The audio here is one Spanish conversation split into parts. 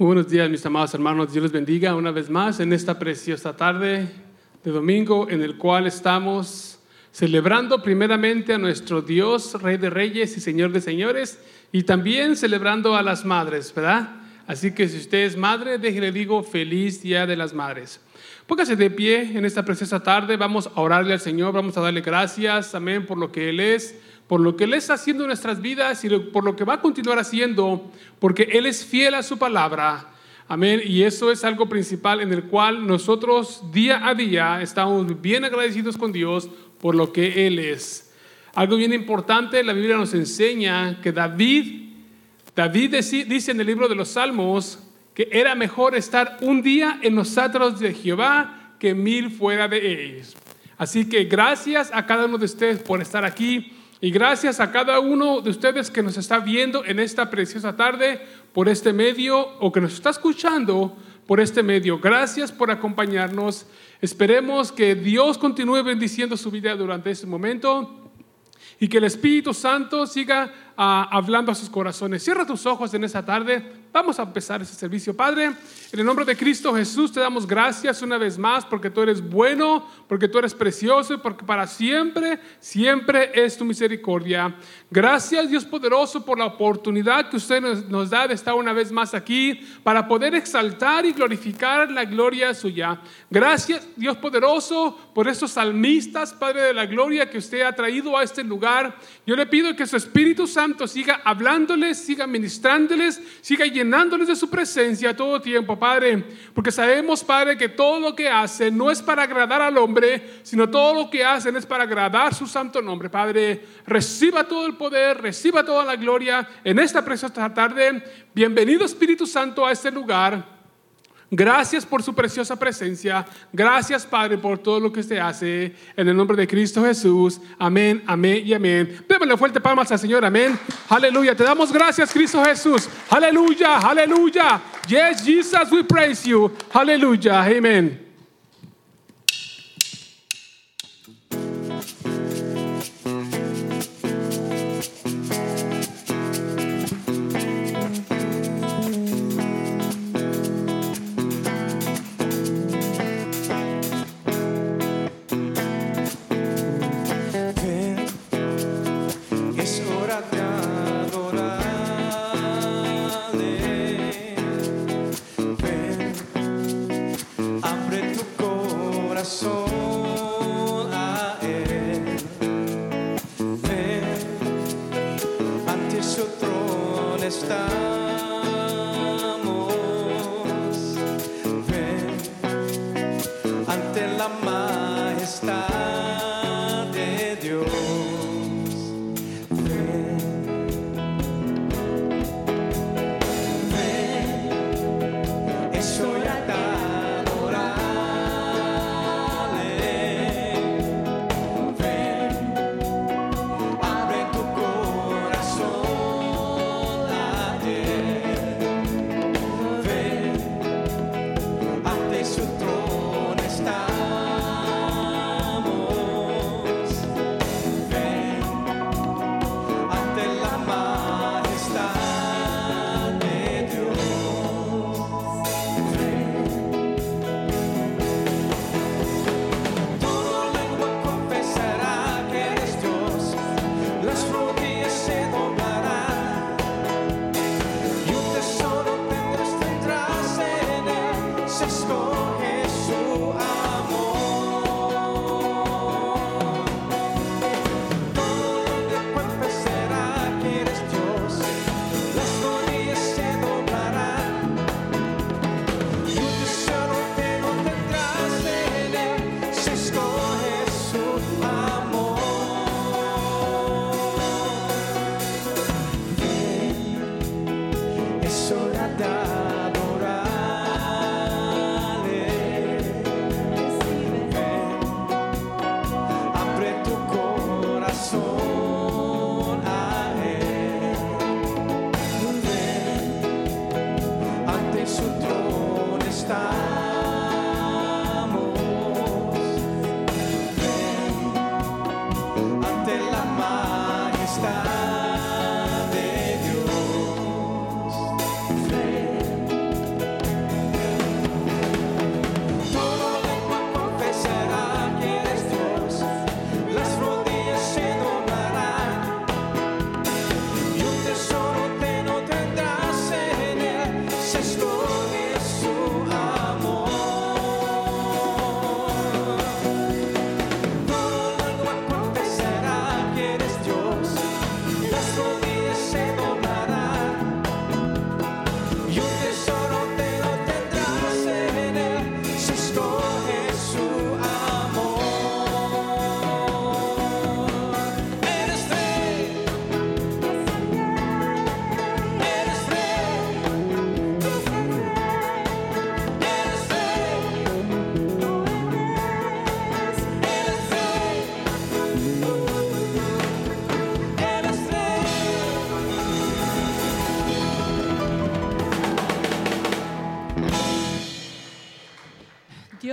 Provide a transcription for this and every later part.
Muy buenos días, mis amados hermanos. Dios les bendiga una vez más en esta preciosa tarde de domingo en el cual estamos celebrando primeramente a nuestro Dios, Rey de Reyes y Señor de Señores, y también celebrando a las madres, ¿verdad? Así que si usted es madre, déjele digo feliz Día de las Madres. Póngase de pie en esta preciosa tarde, vamos a orarle al Señor, vamos a darle gracias, amén, por lo que Él es, por lo que Él está haciendo en nuestras vidas y por lo que va a continuar haciendo, porque Él es fiel a su palabra. Amén. Y eso es algo principal en el cual nosotros día a día estamos bien agradecidos con Dios por lo que Él es. Algo bien importante, la Biblia nos enseña que David, David dice en el libro de los Salmos que era mejor estar un día en los atros de Jehová que mil fuera de ellos. Así que gracias a cada uno de ustedes por estar aquí. Y gracias a cada uno de ustedes que nos está viendo en esta preciosa tarde por este medio o que nos está escuchando por este medio. Gracias por acompañarnos. Esperemos que Dios continúe bendiciendo su vida durante este momento y que el Espíritu Santo siga hablando a sus corazones. Cierra tus ojos en esta tarde. Vamos a empezar ese servicio, Padre. En el nombre de Cristo Jesús te damos gracias una vez más porque tú eres bueno, porque tú eres precioso y porque para siempre, siempre es tu misericordia. Gracias Dios poderoso por la oportunidad que usted nos, da de estar una vez más aquí para poder exaltar y glorificar la gloria suya. Gracias Dios poderoso por estos salmistas, Padre de la gloria, que usted ha traído a este lugar. Yo le pido que su Espíritu Santo siga hablándoles, siga ministrándoles, siga llenándoles de su presencia todo tiempo, Padre, porque sabemos, Padre, que todo lo que hacen no es para agradar al hombre, sino todo lo que hacen es para agradar su santo nombre, Padre. Reciba todo el poder, reciba toda la gloria en esta preciosa tarde. Bienvenido Espíritu Santo a este lugar. Gracias por su preciosa presencia. Gracias, Padre, por todo lo que usted hace. En el nombre de Cristo Jesús. Amén, amén y amén. Démosle fuerte palmas al Señor. Amén. Aleluya. Te damos gracias, Cristo Jesús. Aleluya, aleluya. Yes, Jesus, we praise you. Aleluya. Amén. Ante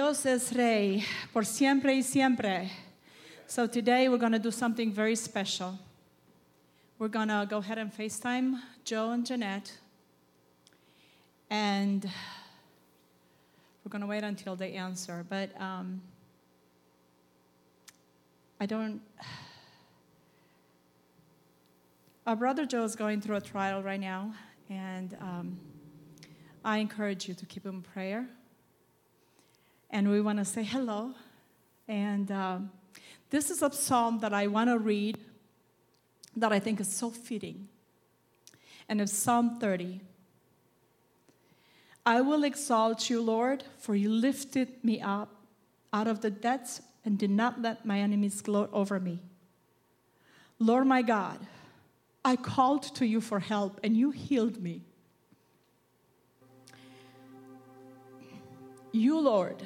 Dios es rey por siempre y siempre. So today we're going to do something very special. We're going to go ahead and FaceTime Joe and Jeanette. And we're going to wait until they answer. But um, I don't. Our brother Joe is going through a trial right now, and um, I encourage you to keep him in prayer. And we want to say hello. And um, this is a psalm that I want to read that I think is so fitting. And it's Psalm 30. I will exalt you, Lord, for you lifted me up out of the depths and did not let my enemies gloat over me. Lord my God, I called to you for help and you healed me. You, Lord,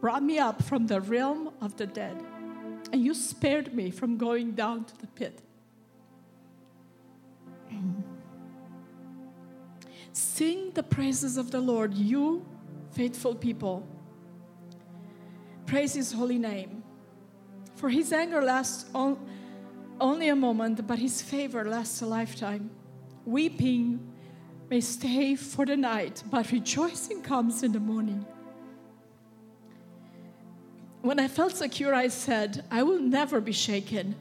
brought me up from the realm of the dead, and you spared me from going down to the pit. Sing the praises of the Lord, you faithful people. Praise his holy name. For his anger lasts on, only a moment, but his favor lasts a lifetime. Weeping may stay for the night, but rejoicing comes in the morning. When I felt secure, I said, I will never be shaken.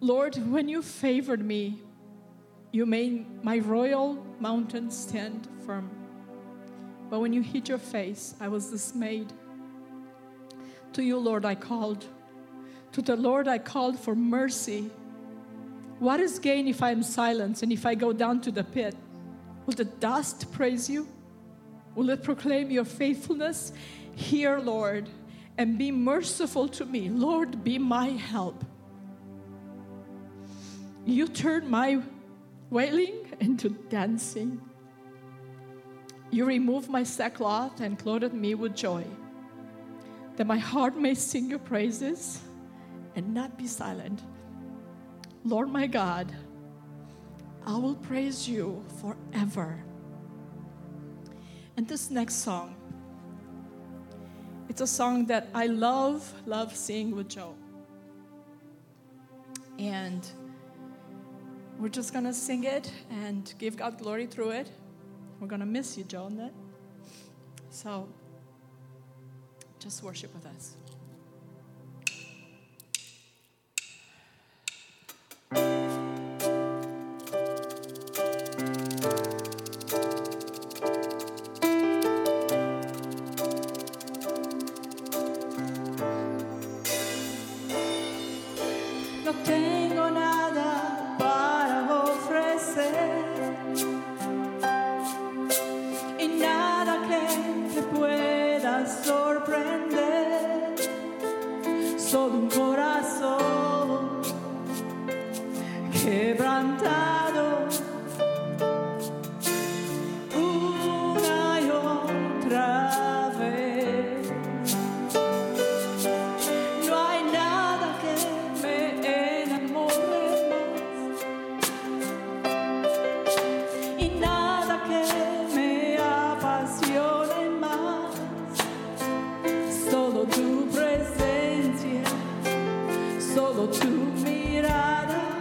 Lord, when you favored me, you made my royal mountain stand firm. But when you hid your face, I was dismayed. To you, Lord, I called. To the Lord, I called for mercy. What is gain if I am silent and if I go down to the pit? Will the dust praise you? Will it proclaim your faithfulness? Hear, Lord, and be merciful to me. Lord, be my help. You turn my wailing into dancing. You remove my sackcloth and clothed me with joy, that my heart may sing your praises and not be silent. Lord my God, I will praise you forever. And this next song, it's a song that I love, love singing with Joe. And we're just gonna sing it and give God glory through it. We're gonna miss you, Joe, that. So just worship with us. No solo tu mirada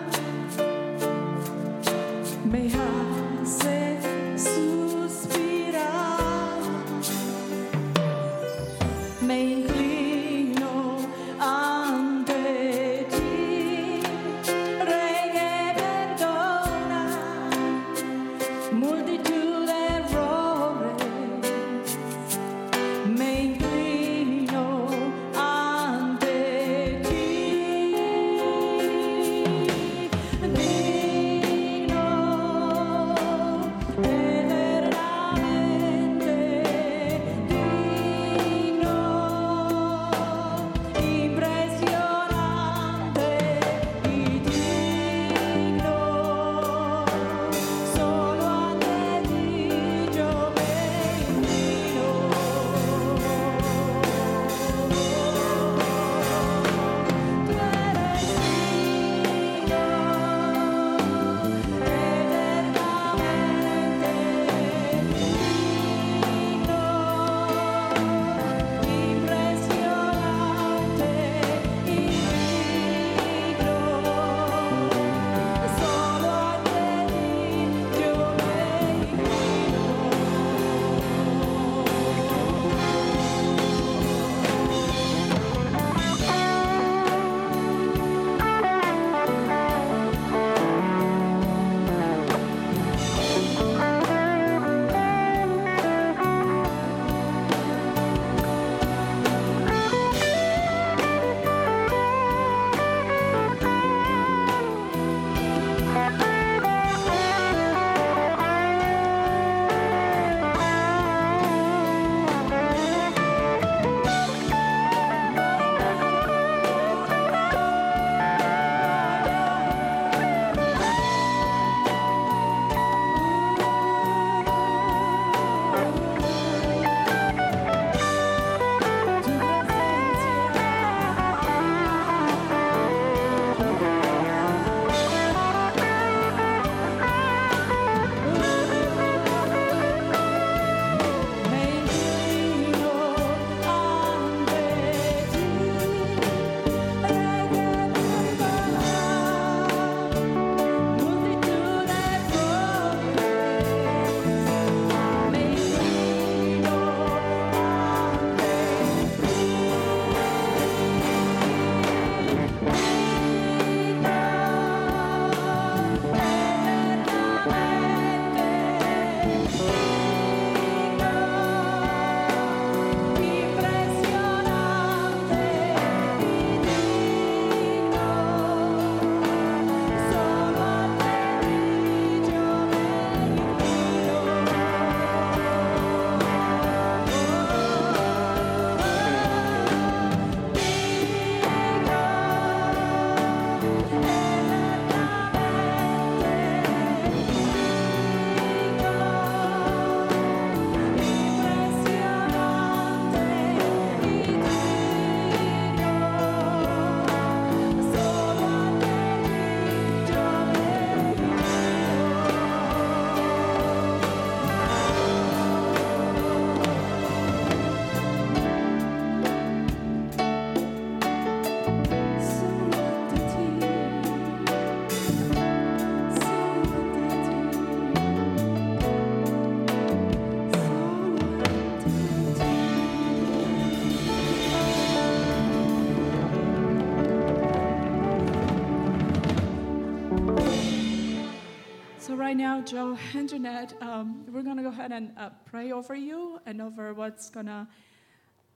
now, Joe and Jeanette, um, we're going to go ahead and uh, pray over you and over what's going to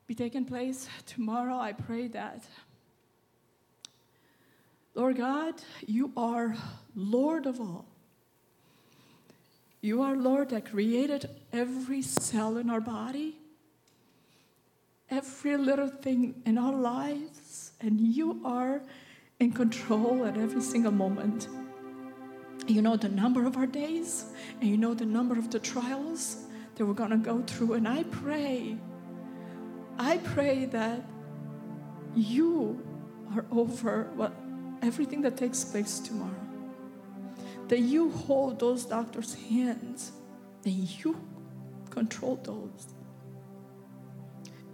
be taking place tomorrow. I pray that, Lord God, you are Lord of all. You are Lord that created every cell in our body, every little thing in our lives, and you are in control at every single moment. You know the number of our days, and you know the number of the trials that we're going to go through. And I pray, I pray that you are over what everything that takes place tomorrow. That you hold those doctors' hands and you control those.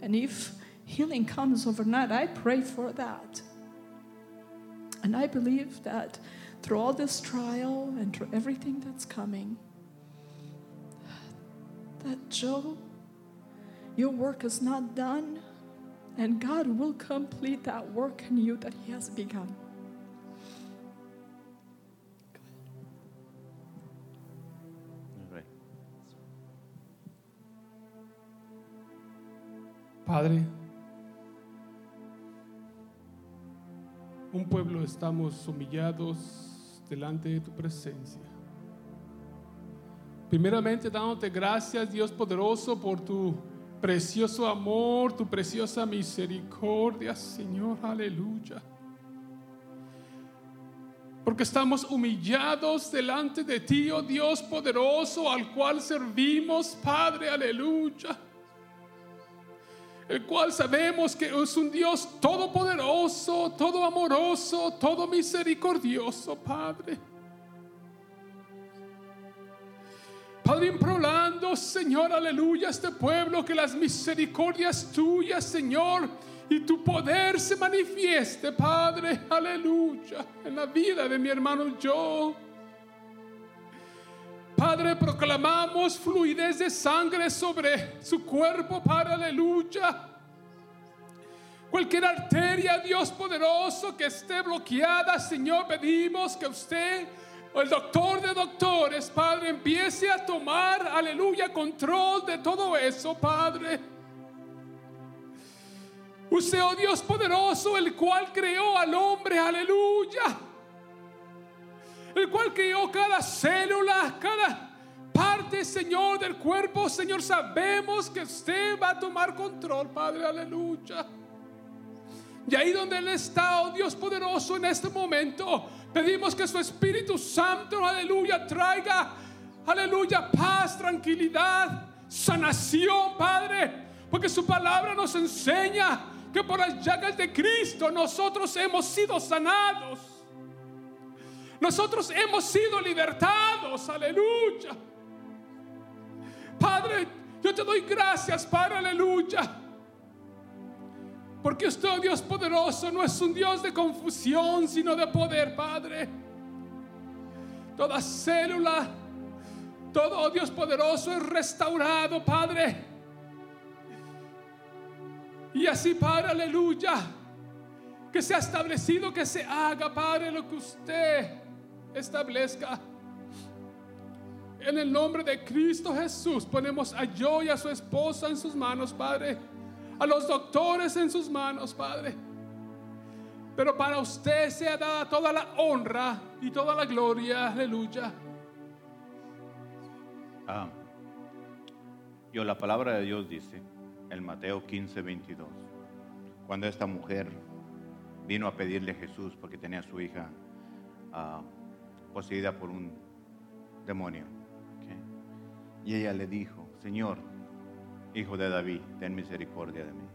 And if healing comes overnight, I pray for that. And I believe that through all this trial and through everything that's coming, that Joe, your work is not done, and God will complete that work in you that He has begun. All right. Padre, un pueblo estamos humillados delante de tu presencia. Primeramente dándote gracias, Dios poderoso, por tu precioso amor, tu preciosa misericordia, Señor, aleluya. Porque estamos humillados delante de ti, oh Dios poderoso, al cual servimos, Padre, aleluya el cual sabemos que es un Dios todopoderoso, todo amoroso, todo misericordioso, Padre. Padre, implorando, Señor, aleluya, a este pueblo, que las misericordias tuyas, Señor, y tu poder se manifieste, Padre, aleluya, en la vida de mi hermano yo. Padre, proclamamos fluidez de sangre sobre su cuerpo, Padre, aleluya. Cualquier arteria, Dios poderoso, que esté bloqueada, Señor, pedimos que usted, el doctor de doctores, Padre, empiece a tomar, aleluya, control de todo eso, Padre. Usted, oh Dios poderoso, el cual creó al hombre, aleluya el cual creó cada célula, cada parte, Señor, del cuerpo. Señor, sabemos que usted va a tomar control, Padre, aleluya. Y ahí donde Él está, oh Dios poderoso, en este momento, pedimos que su Espíritu Santo, aleluya, traiga, aleluya, paz, tranquilidad, sanación, Padre. Porque su palabra nos enseña que por las llagas de Cristo nosotros hemos sido sanados. Nosotros hemos sido libertados, aleluya. Padre, yo te doy gracias, Padre, aleluya. Porque usted, oh Dios poderoso, no es un Dios de confusión, sino de poder, Padre. Toda célula, todo oh Dios poderoso es restaurado, Padre. Y así, Padre, aleluya. Que sea establecido, que se haga, Padre, lo que usted establezca. En el nombre de Cristo Jesús ponemos a yo y a su esposa en sus manos, Padre. A los doctores en sus manos, Padre. Pero para usted sea dada toda la honra y toda la gloria. Aleluya. Ah, yo la palabra de Dios dice, en Mateo 15, 22, cuando esta mujer vino a pedirle a Jesús porque tenía a su hija ah, poseída por un demonio. Y ella le dijo, Señor, hijo de David, ten misericordia de mí.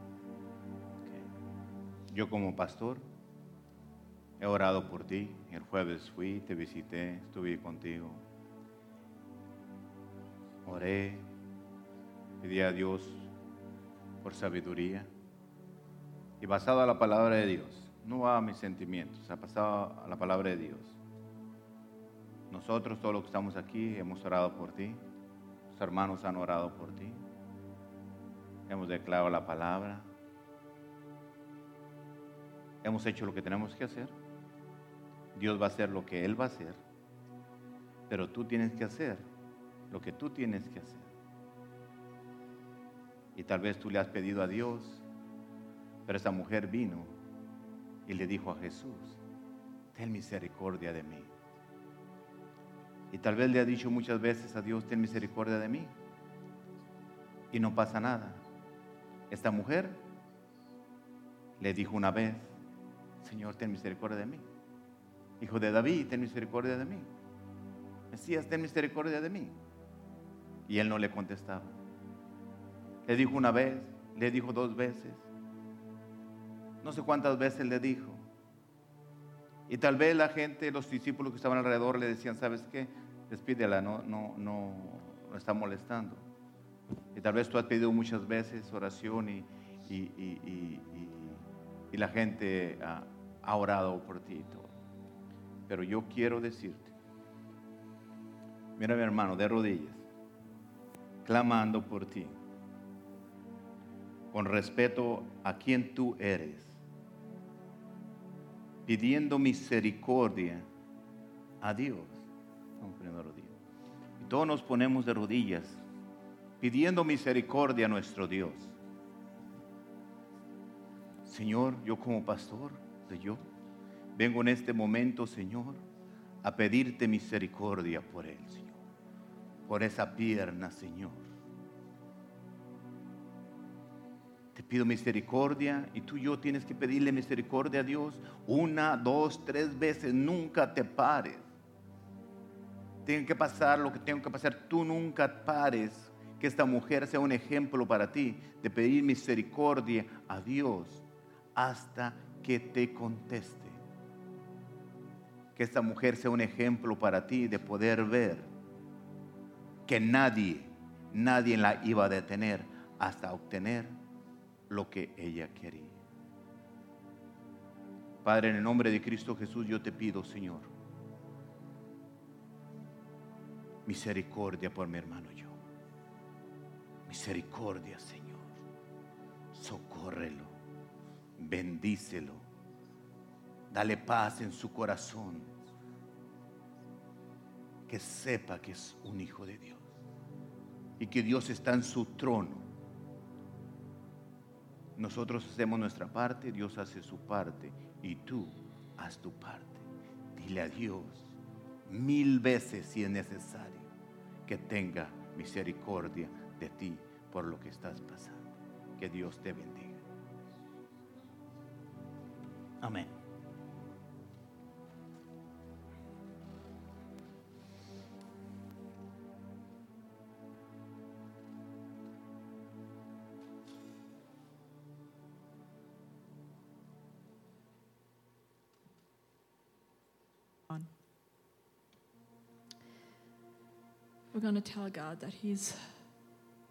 Yo como pastor he orado por ti. El jueves fui, te visité, estuve contigo. Oré, pedí a Dios por sabiduría. Y basado a la palabra de Dios, no a mis sentimientos, ha pasado a la palabra de Dios. Nosotros, todos los que estamos aquí, hemos orado por ti. Los hermanos han orado por ti. Hemos declarado la palabra. Hemos hecho lo que tenemos que hacer. Dios va a hacer lo que Él va a hacer. Pero tú tienes que hacer lo que tú tienes que hacer. Y tal vez tú le has pedido a Dios, pero esa mujer vino y le dijo a Jesús, ten misericordia de mí. Y tal vez le ha dicho muchas veces a Dios, ten misericordia de mí. Y no pasa nada. Esta mujer le dijo una vez, Señor, ten misericordia de mí. Hijo de David, ten misericordia de mí. Mesías, ten misericordia de mí. Y él no le contestaba. Le dijo una vez, le dijo dos veces. No sé cuántas veces le dijo. Y tal vez la gente, los discípulos que estaban alrededor le decían, ¿sabes qué? Despídela, no, no, no, no está molestando. Y tal vez tú has pedido muchas veces oración y, y, y, y la gente ha, ha orado por ti y todo. Pero yo quiero decirte, mira mi hermano, de rodillas, clamando por ti, con respeto a quien tú eres, pidiendo misericordia a Dios. Poniendo rodillas. Y todos nos ponemos de rodillas, pidiendo misericordia a nuestro Dios. Señor, yo como pastor de yo, vengo en este momento, Señor, a pedirte misericordia por él, Señor. Por esa pierna, Señor. Te pido misericordia y tú y yo tienes que pedirle misericordia a Dios una, dos, tres veces. Nunca te pares. Tiene que pasar lo que tengo que pasar. Tú nunca pares. Que esta mujer sea un ejemplo para ti de pedir misericordia a Dios hasta que te conteste. Que esta mujer sea un ejemplo para ti de poder ver que nadie, nadie la iba a detener hasta obtener lo que ella quería. Padre, en el nombre de Cristo Jesús yo te pido, Señor, misericordia por mi hermano yo. Misericordia, Señor. Socórrelo, bendícelo, dale paz en su corazón, que sepa que es un hijo de Dios y que Dios está en su trono nosotros hacemos nuestra parte, Dios hace su parte y tú haz tu parte. Dile a Dios mil veces si es necesario que tenga misericordia de ti por lo que estás pasando. Que Dios te bendiga. Amén. Going to tell God that He's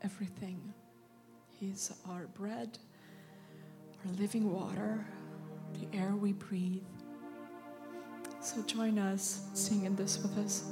everything. He's our bread, our living water, the air we breathe. So join us sing in this with us.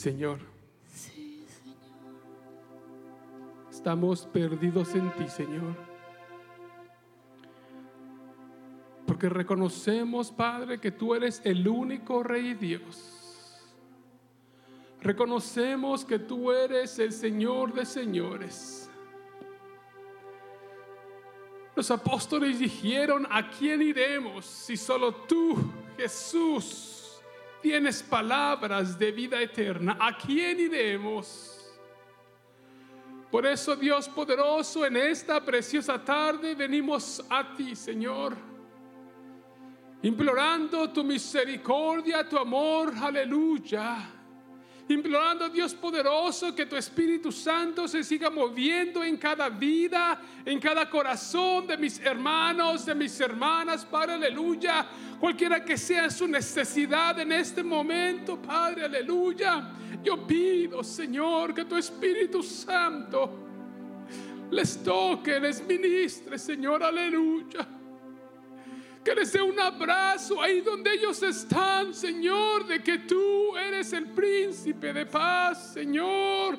Sí, Señor. Estamos perdidos en ti, Señor. Porque reconocemos, Padre, que tú eres el único Rey Dios. Reconocemos que tú eres el Señor de señores. Los apóstoles dijeron, ¿a quién iremos si solo tú, Jesús, tienes palabras de vida eterna? ¿A quién iremos? Por eso, Dios poderoso, en esta preciosa tarde venimos a ti, Señor, implorando tu misericordia, tu amor, aleluya. Implorando, Dios poderoso, que tu Espíritu Santo se siga moviendo en cada vida, en cada corazón de mis hermanos, de mis hermanas, Padre, aleluya. Cualquiera que sea su necesidad en este momento, Padre, aleluya. Yo pido, Señor, que tu Espíritu Santo les toque, les ministre, Señor, aleluya. Que les dé un abrazo ahí donde ellos están, Señor, de que tú eres el príncipe de paz, Señor.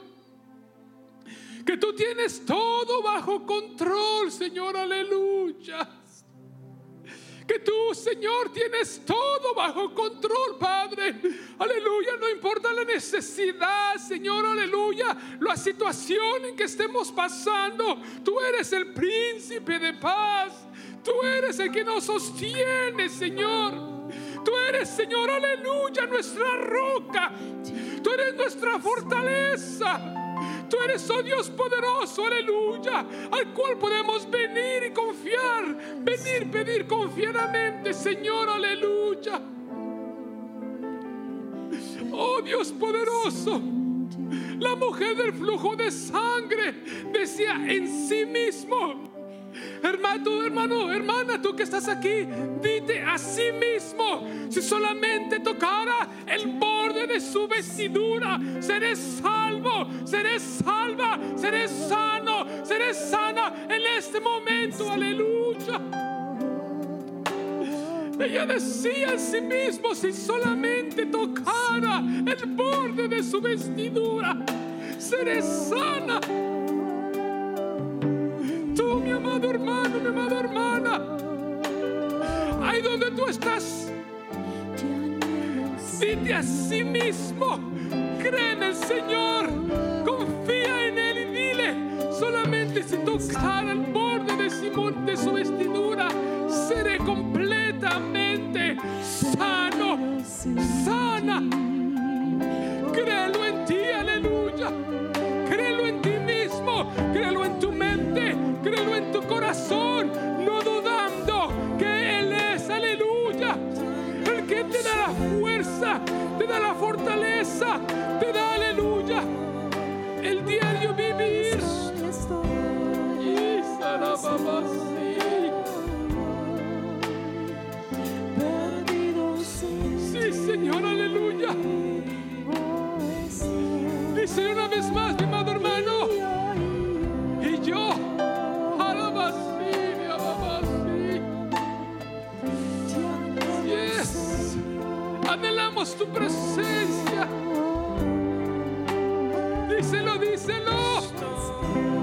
Que tú tienes todo bajo control, Señor, aleluya. que tú, Señor, tienes todo bajo control, Padre. Aleluya, no importa la necesidad, Señor, aleluya, la situación en que estemos pasando. Tú eres el príncipe de paz. Tú eres el que nos sostiene, Señor. Tú eres, Señor, aleluya, nuestra roca. Tú eres nuestra fortaleza. Tú eres, oh Dios poderoso, aleluya, al cual podemos venir y confiar, venir, pedir confiadamente, Señor, aleluya. Oh Dios poderoso, la mujer del flujo de sangre decía en sí mismo, Hermano, hermano, hermana, tú que estás aquí, dite a sí mismo, si solamente tocara el borde de su vestidura, seré salvo, seré salva, seré sano, seré sana en este momento, aleluya. Ella decía a sí mismo, si solamente tocara el borde de su vestidura, seré sana mi amado hermano, mi amada hermana. Ahí donde tú estás, dite a sí mismo, cree en el Señor, confía en Él y dile, solamente si tocara el borde de, Simón, de su vestidura, seré completamente sano, sana. No dudando que Él es, aleluya, el que te da la fuerza, te da la fortaleza, te da, aleluya, el diario vivir. Y Sí, Señor, aleluya. Dice una vez más, tu presencia. Díselo, díselo.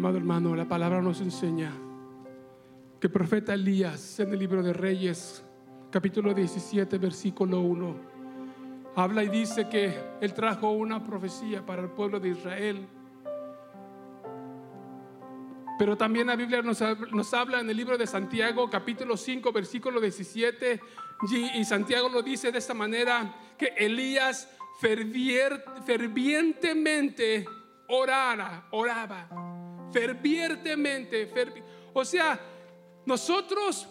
Amado hermano, la palabra nos enseña que el profeta Elías en el libro de Reyes, capítulo 17, versículo 1, habla y dice que él trajo una profecía para el pueblo de Israel. Pero también la Biblia nos, nos habla en el libro de Santiago, capítulo 5, versículo 17, y, Santiago lo dice de esta manera, que Elías fervientemente orara, oraba, fervientemente, fervi- o sea, nosotros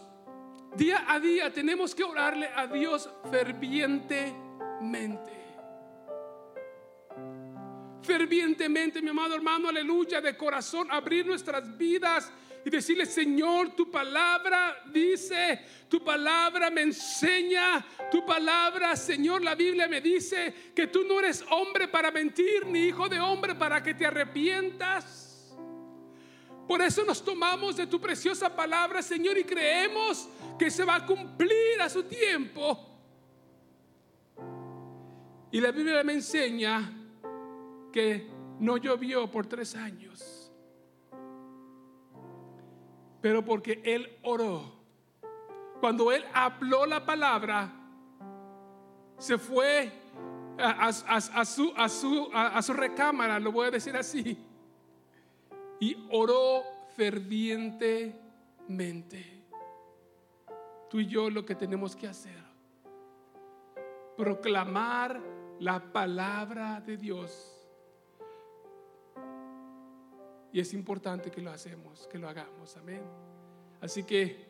día a día tenemos que orarle a Dios fervientemente fervientemente, mi amado hermano, aleluya, de corazón, abrir nuestras vidas y decirle, Señor, tu palabra dice, tu palabra me enseña, tu palabra, Señor, la Biblia me dice que tú no eres hombre para mentir, ni hijo de hombre para que te arrepientas. Por eso nos tomamos de tu preciosa palabra, Señor, y creemos que se va a cumplir a su tiempo. Y la Biblia me enseña que no llovió por tres años, pero porque Él oró. Cuando Él habló la palabra, se fue a, a- su recámara, lo voy a decir así, y oró fervientemente. Tú y yo lo que tenemos que hacer, proclamar la palabra de Dios. Y es importante que lo hacemos, que lo hagamos, amén. Así que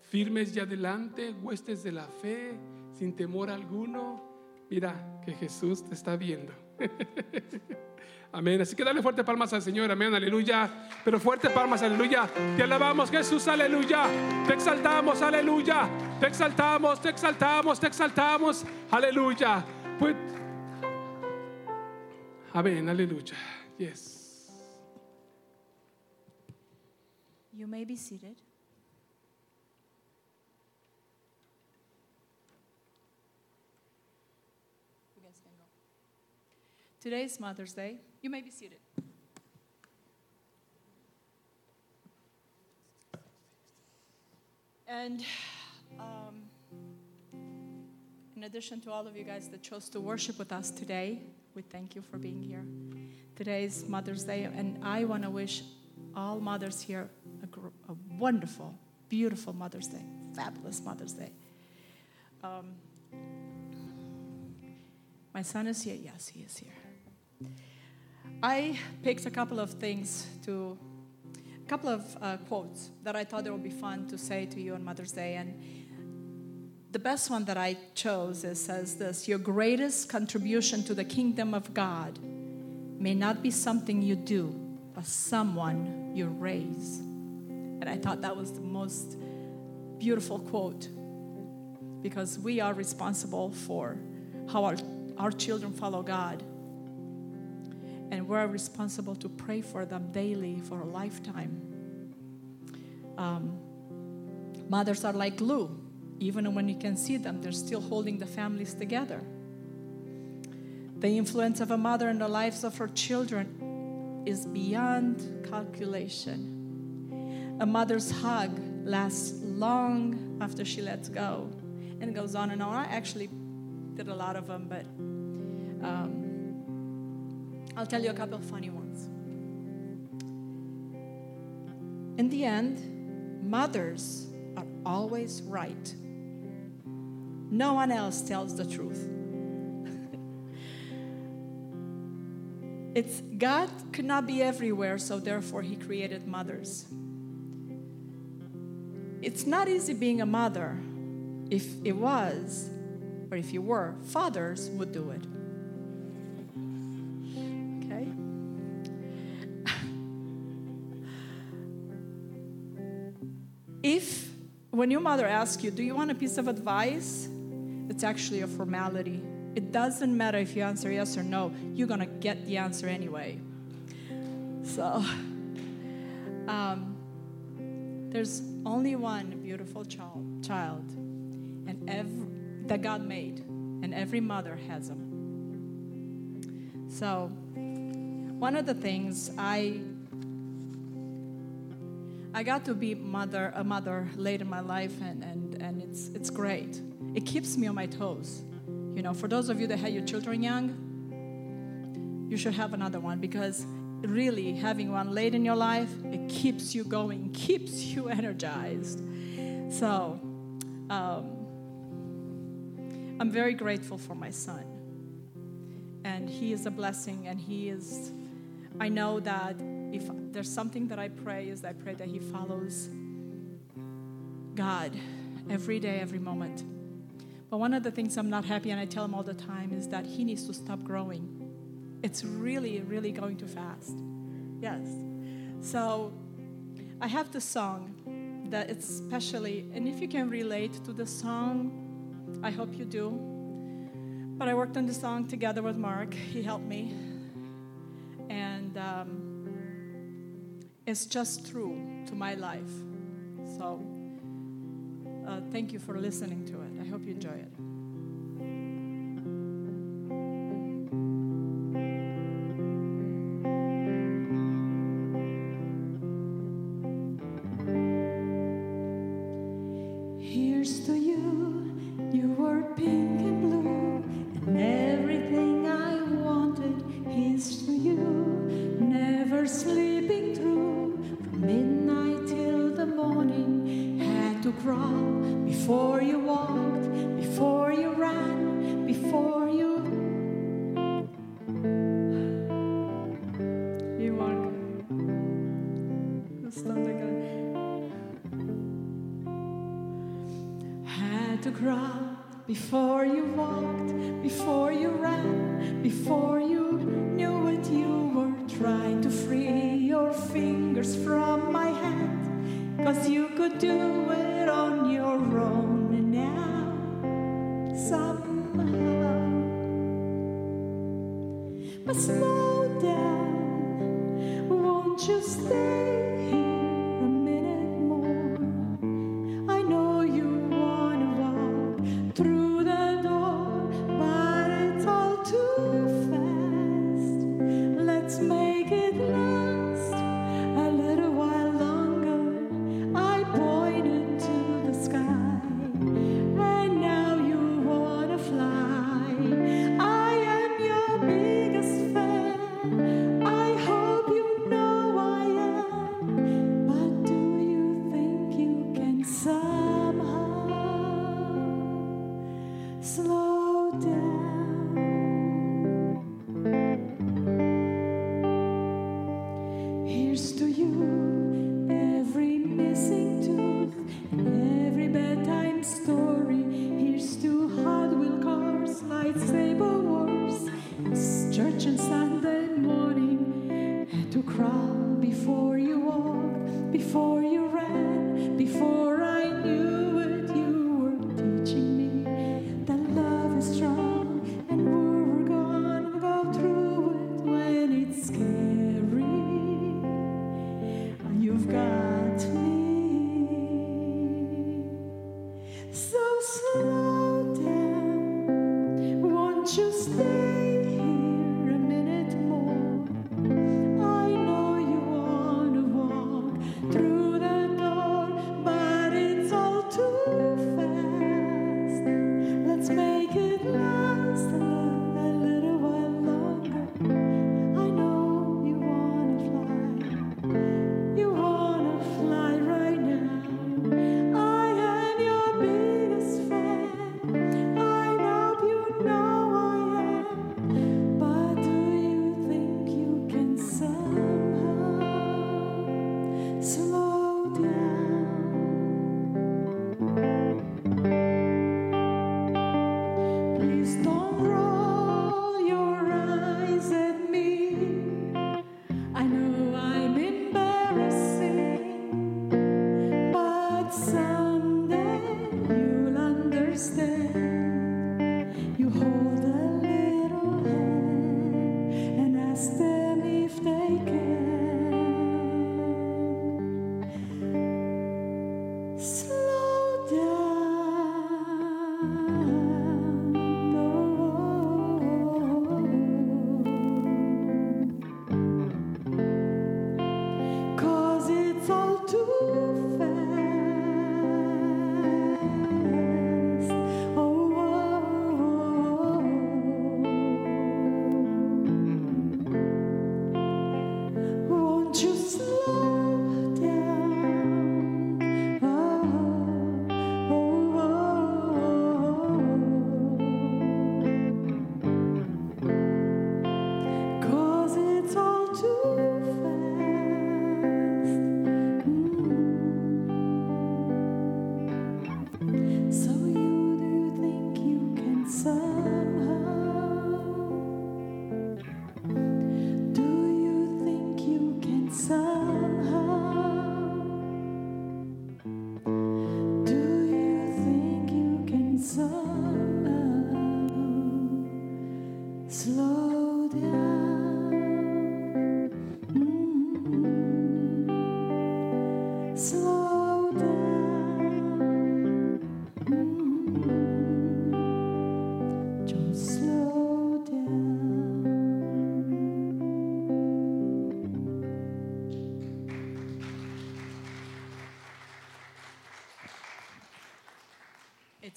firmes y adelante, huestes de la fe, sin temor alguno. Mira que Jesús te está viendo. Amén. Así que dale fuerte palmas al Señor. Amén. Aleluya. Pero fuerte palmas. Aleluya. Te alabamos, Jesús. Aleluya. Te exaltamos. Aleluya. Te exaltamos, te exaltamos, te exaltamos. Aleluya. Pues. Amén. Aleluya. Yes. You may be seated. Today is Mother's Day. You may be seated. And um, in addition to all of you guys that chose to worship with us today, we thank you for being here. Today is Mother's Day, and I want to wish all mothers here a, gr- a wonderful, beautiful Mother's Day, fabulous Mother's Day. Um, my son is here. Yes, he is here. I picked a couple of things to, a couple of uh, quotes that I thought it would be fun to say to you on Mother's Day. And the best one that I chose is, says this Your greatest contribution to the kingdom of God may not be something you do, but someone you raise. And I thought that was the most beautiful quote because we are responsible for how our, our children follow God. And we're responsible to pray for them daily for a lifetime. Um, mothers are like glue. Even when you can see them, they're still holding the families together. The influence of a mother in the lives of her children is beyond calculation. A mother's hug lasts long after she lets go. And goes on and on. I actually did a lot of them, but um, I'll tell you a couple of funny ones. In the end, mothers are always right. No one else tells the truth. It's God could not be everywhere, so therefore He created mothers. It's not easy being a mother. If it was, or if you were, fathers would do it. When your mother asks you, Do you want a piece of advice? It's actually a formality. It doesn't matter if you answer yes or no, you're gonna get the answer anyway. So, um, there's only one beautiful child, child and every, that God made, and every mother has them. So, one of the things I I got to be mother a mother late in my life, and, and, and it's it's great. It keeps me on my toes. You know, for those of you that had your children young, you should have another one because really having one late in your life, it keeps you going, keeps you energized. So, um, I'm very grateful for my son. And he is a blessing, and he is, I know that if there's something that I pray, is I pray that he follows God every day, every moment. But one of the things I'm not happy, and I tell him all the time, is that he needs to stop growing. It's really, really going too fast. Yes. So I have the song that it's especially, and if you can relate to the song, I hope you do. But I worked on the song together with Mark. He helped me. And um, is just true to my life. So uh, thank you for listening to it. I hope you enjoy it. to ground before you walked, before you ran, before you knew what you were trying to free your fingers from my hand. Cause you could do it on your own, and now somehow. But slow down.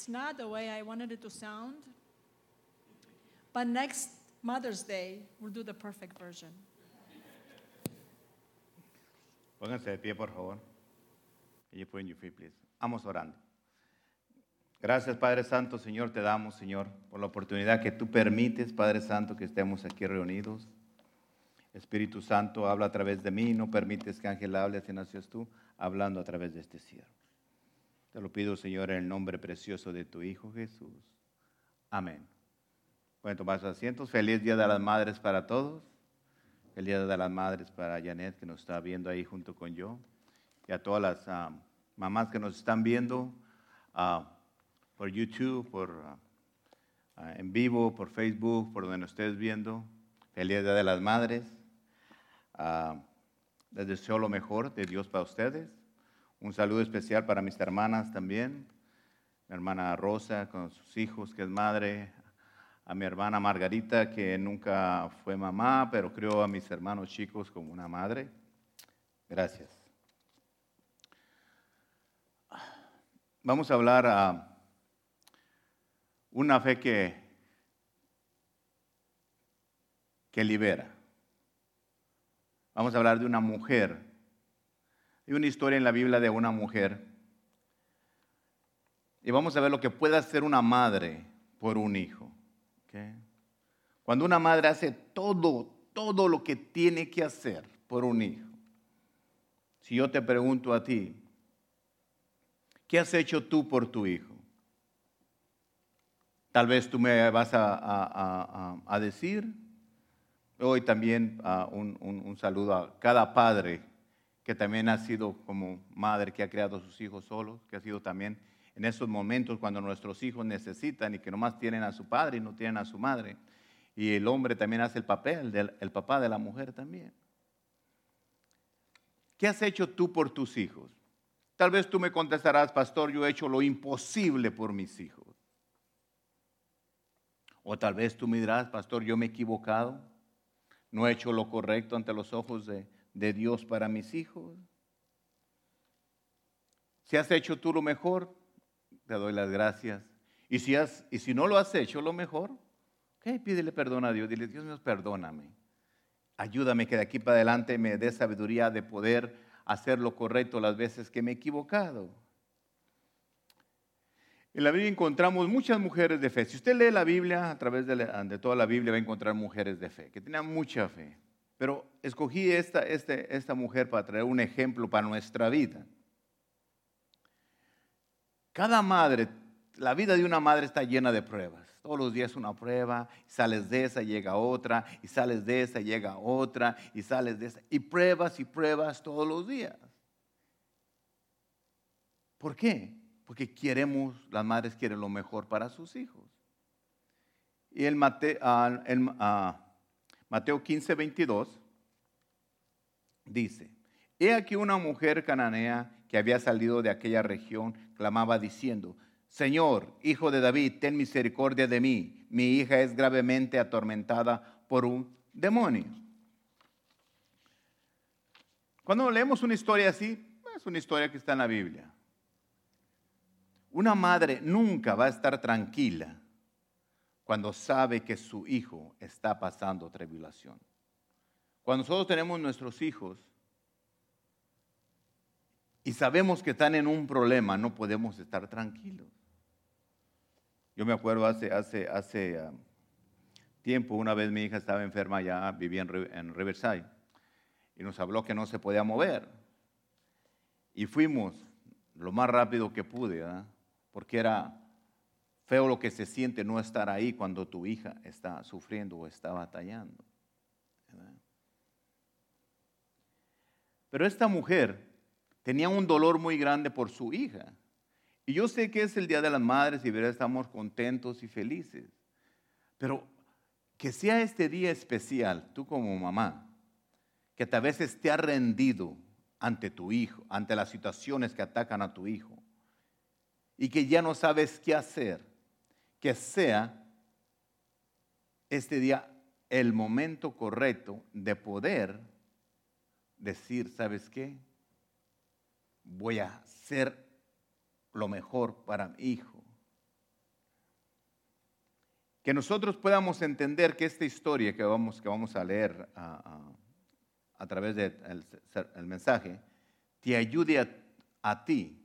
Not the way I wanted it to sound. But next Mother's Day, we'll do the perfect version. Pónganse de pie, por favor. You put in your feet, please? Vamos orando. Gracias, Padre Santo, Señor, te damos, Señor, por la oportunidad que tú permites, Padre Santo, que estemos aquí reunidos. Espíritu Santo, habla a través de mí, no permites que Ángel hable, si no seas tú, hablando a través de este siervo. Te lo pido, Señor, en el nombre precioso de tu Hijo Jesús. Amén. Pueden tomar sus asientos. Feliz Día de las Madres para todos. Feliz Día de las Madres para Janet, que nos está viendo ahí junto con yo. Y a todas las ah, mamás que nos están viendo ah, por YouTube, por, ah, en vivo, por Facebook, por donde nos estés viendo. Feliz Día de las Madres. Les deseo lo mejor de Dios para ustedes. Un saludo especial para mis hermanas también. Mi hermana Rosa con sus hijos, que es madre. A mi hermana Margarita, que nunca fue mamá, pero crió a mis hermanos chicos como una madre. Gracias. Vamos a hablar a una fe que, que libera. Vamos a hablar de una mujer. Hay una historia en la Biblia de una mujer. Y vamos a ver lo que puede hacer una madre por un hijo. Cuando una madre hace todo, todo lo que tiene que hacer por un hijo. Si yo te pregunto a ti, ¿qué has hecho tú por tu hijo? Tal vez tú me vas a, decir, Hoy también un- un saludo a cada padre que también ha sido como madre que ha criado a sus hijos solos, que ha sido también en esos momentos cuando nuestros hijos necesitan y que nomás tienen a su padre y no tienen a su madre. Y el hombre también hace el papel del el papá de la mujer también. ¿Qué has hecho tú por tus hijos? Tal vez tú me contestarás, pastor, yo he hecho lo imposible por mis hijos. O tal vez tú me dirás, pastor, yo me he equivocado no he hecho lo correcto ante los ojos de, de Dios para mis hijos. Si has hecho tú lo mejor, te doy las gracias. Y si, has, y si no lo has hecho lo mejor, ok, pídele perdón a Dios. Dile, Dios mío, perdóname. Ayúdame que de aquí para adelante me dé sabiduría de poder hacer lo correcto las veces que me he equivocado. En la Biblia encontramos muchas mujeres de fe. Si usted lee la Biblia, a través de, de toda la Biblia va a encontrar mujeres de fe, que tenían mucha fe. Pero escogí esta, este- esta mujer para traer un ejemplo para nuestra vida. Cada madre, la vida de una madre está llena de pruebas. Todos los días una prueba, sales de esa, llega otra, y sales de esa, llega otra, y sales de esa. Y pruebas y pruebas todos los días. ¿Por qué? Porque queremos, las madres quieren lo mejor para sus hijos. Y el Mate- ah, el, ah, Mateo 15, 22 dice, he aquí una mujer cananea que había salido de aquella región, clamaba diciendo, Señor, hijo de David, ten misericordia de mí, mi hija es gravemente atormentada por un demonio. Cuando leemos una historia así, es una historia que está en la Biblia. Una madre nunca va a estar tranquila cuando sabe que su hijo está pasando tribulación. Cuando nosotros tenemos nuestros hijos y sabemos que están en un problema, no podemos estar tranquilos. Yo me acuerdo hace, hace, hace ah, tiempo, una vez mi hija estaba enferma ya, vivía en, en Riverside, y nos habló que no se podía mover. Y fuimos lo más rápido que pude, porque era feo lo que se siente no estar ahí cuando tu hija está sufriendo o está batallando. ¿verdad? Pero esta mujer tenía un dolor muy grande por su hija. Y yo sé que es el Día de las Madres y verá, estamos contentos y felices. Pero que sea este día especial, tú como mamá, que tal vez has rendido ante tu hijo, ante las situaciones que atacan a tu hijo, y que ya no sabes qué hacer, que sea este día el momento correcto de poder decir, ¿sabes qué? Voy a hacer lo mejor para mi hijo. que nosotros podamos entender que esta historia que vamos, que vamos a leer a, través del mensaje te ayude a, a ti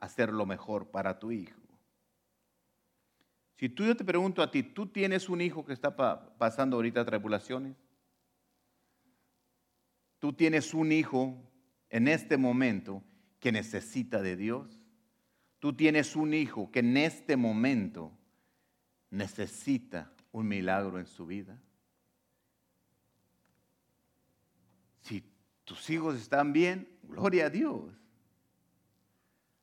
a hacer lo mejor para tu hijo. Si tú yo te pregunto a ti, ¿tú tienes un hijo que está pa- pasando ahorita tribulaciones? ¿Tú tienes un hijo en este momento que necesita de Dios? ¿Tú tienes un hijo que en este momento necesita un milagro en su vida? Si tus hijos están bien, gloria a Dios.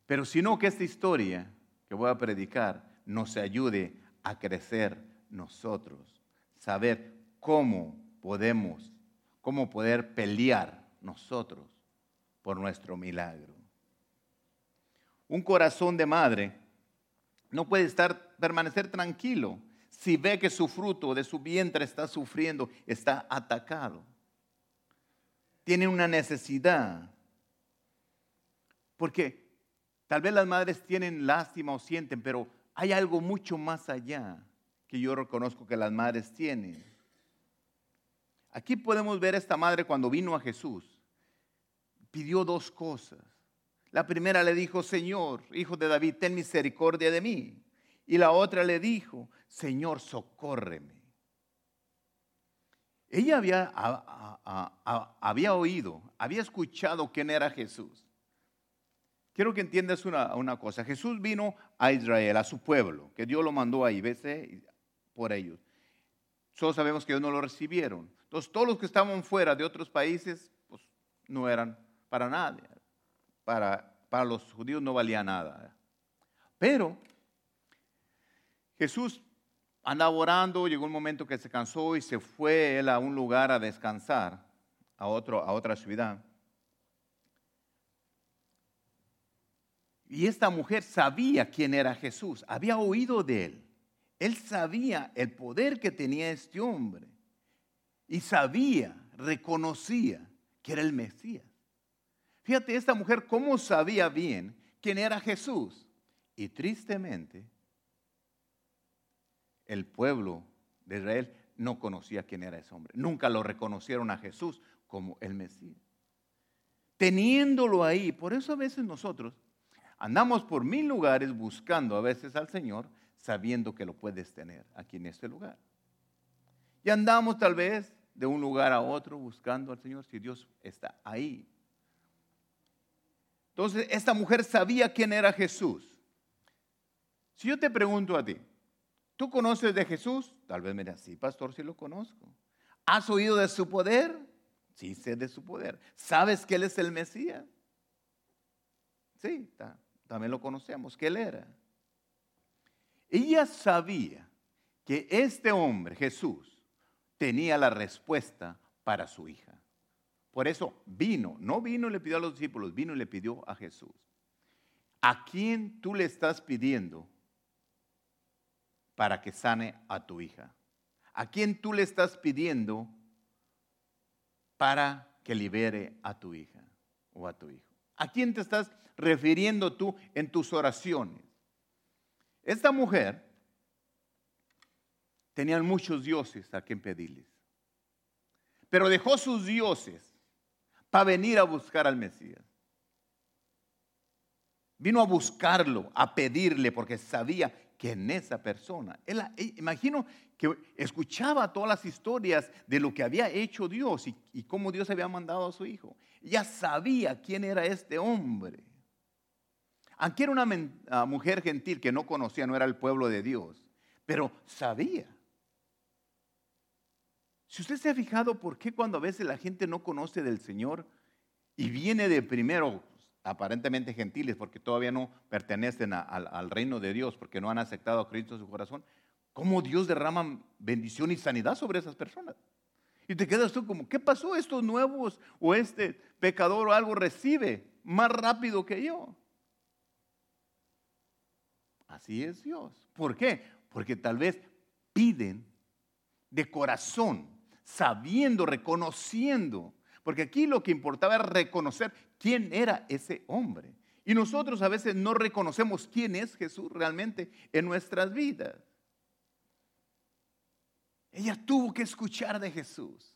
Pero si no, que esta historia que voy a predicar nos ayude a crecer nosotros, saber cómo podemos, cómo poder pelear nosotros por nuestro milagro. Un corazón de madre no puede estar, permanecer tranquilo si ve que su fruto de su vientre está sufriendo, está atacado. Tiene una necesidad. Porque tal vez las madres tienen lástima o sienten, pero hay algo mucho más allá que yo reconozco que las madres tienen. Aquí podemos ver a esta madre cuando vino a Jesús. Pidió dos cosas. La primera le dijo, Señor, hijo de David, ten misericordia de mí. Y la otra le dijo, Señor, socórreme. Ella había, había oído, había escuchado quién era Jesús. Quiero que entiendas una, cosa. Jesús vino a Israel, a su pueblo, que Dios lo mandó ahí, vete por ellos. Todos sabemos que ellos no lo recibieron. Entonces, todos los que estaban fuera de otros países, pues no eran para nada. Para, para los judíos no valía nada. Pero Jesús andaba orando, llegó un momento que se cansó y se fue él a un lugar a descansar, a, otro, a otra ciudad. Y esta mujer sabía quién era Jesús, había oído de él. Él sabía el poder que tenía este hombre. Y sabía, reconocía que era el Mesías. Fíjate, esta mujer cómo sabía bien quién era Jesús. Y tristemente, el pueblo de Israel no conocía quién era ese hombre. Nunca lo reconocieron a Jesús como el Mesías. Teniéndolo ahí, por eso a veces nosotros andamos por mil lugares buscando a veces al Señor, sabiendo que lo puedes tener aquí en este lugar. Y andamos tal vez de un lugar a otro buscando al Señor si Dios está ahí. Entonces, esta mujer sabía quién era Jesús. Si yo te pregunto a ti, ¿tú conoces de Jesús? Tal vez me digas, sí, pastor, sí lo conozco. ¿Has oído de su poder? Sí, sé de su poder. ¿Sabes que Él es el Mesías? Sí, ta- también lo conocemos, que Él era. Ella sabía que este hombre, Jesús, tenía la respuesta para su hija. Por eso vino, no vino y le pidió a los discípulos, vino y le pidió a Jesús. ¿A quién tú le estás pidiendo para que sane a tu hija? ¿A quién tú le estás pidiendo para que libere a tu hija o a tu hijo? ¿A quién te estás refiriendo tú en tus oraciones? Esta mujer tenía muchos dioses a quien pedirles, pero dejó sus dioses para venir a buscar al Mesías. Vino a buscarlo, a pedirle, porque sabía que en esa persona, él, él- imagino que escuchaba todas las historias de lo que había hecho Dios y, y cómo Dios había mandado a su hijo. Ya sabía quién era este hombre. Aunque era una ah, mujer gentil que no conocía, no era el pueblo de Dios, pero sabía. Si usted se ha fijado por qué cuando a veces la gente no conoce del Señor y viene de primero, aparentemente gentiles, porque todavía no pertenecen al reino de Dios, porque no han aceptado a Cristo en su corazón, cómo Dios derrama bendición y sanidad sobre esas personas. Y te quedas tú como, ¿qué pasó? Estos nuevos o este pecador o algo recibe más rápido que yo. Así es Dios. ¿Por qué? Porque tal vez piden de corazón, sabiendo, reconociendo. Porque aquí lo que importaba era reconocer quién era ese hombre. Y nosotros a veces no reconocemos quién es Jesús realmente en nuestras vidas. Ella tuvo que escuchar de Jesús.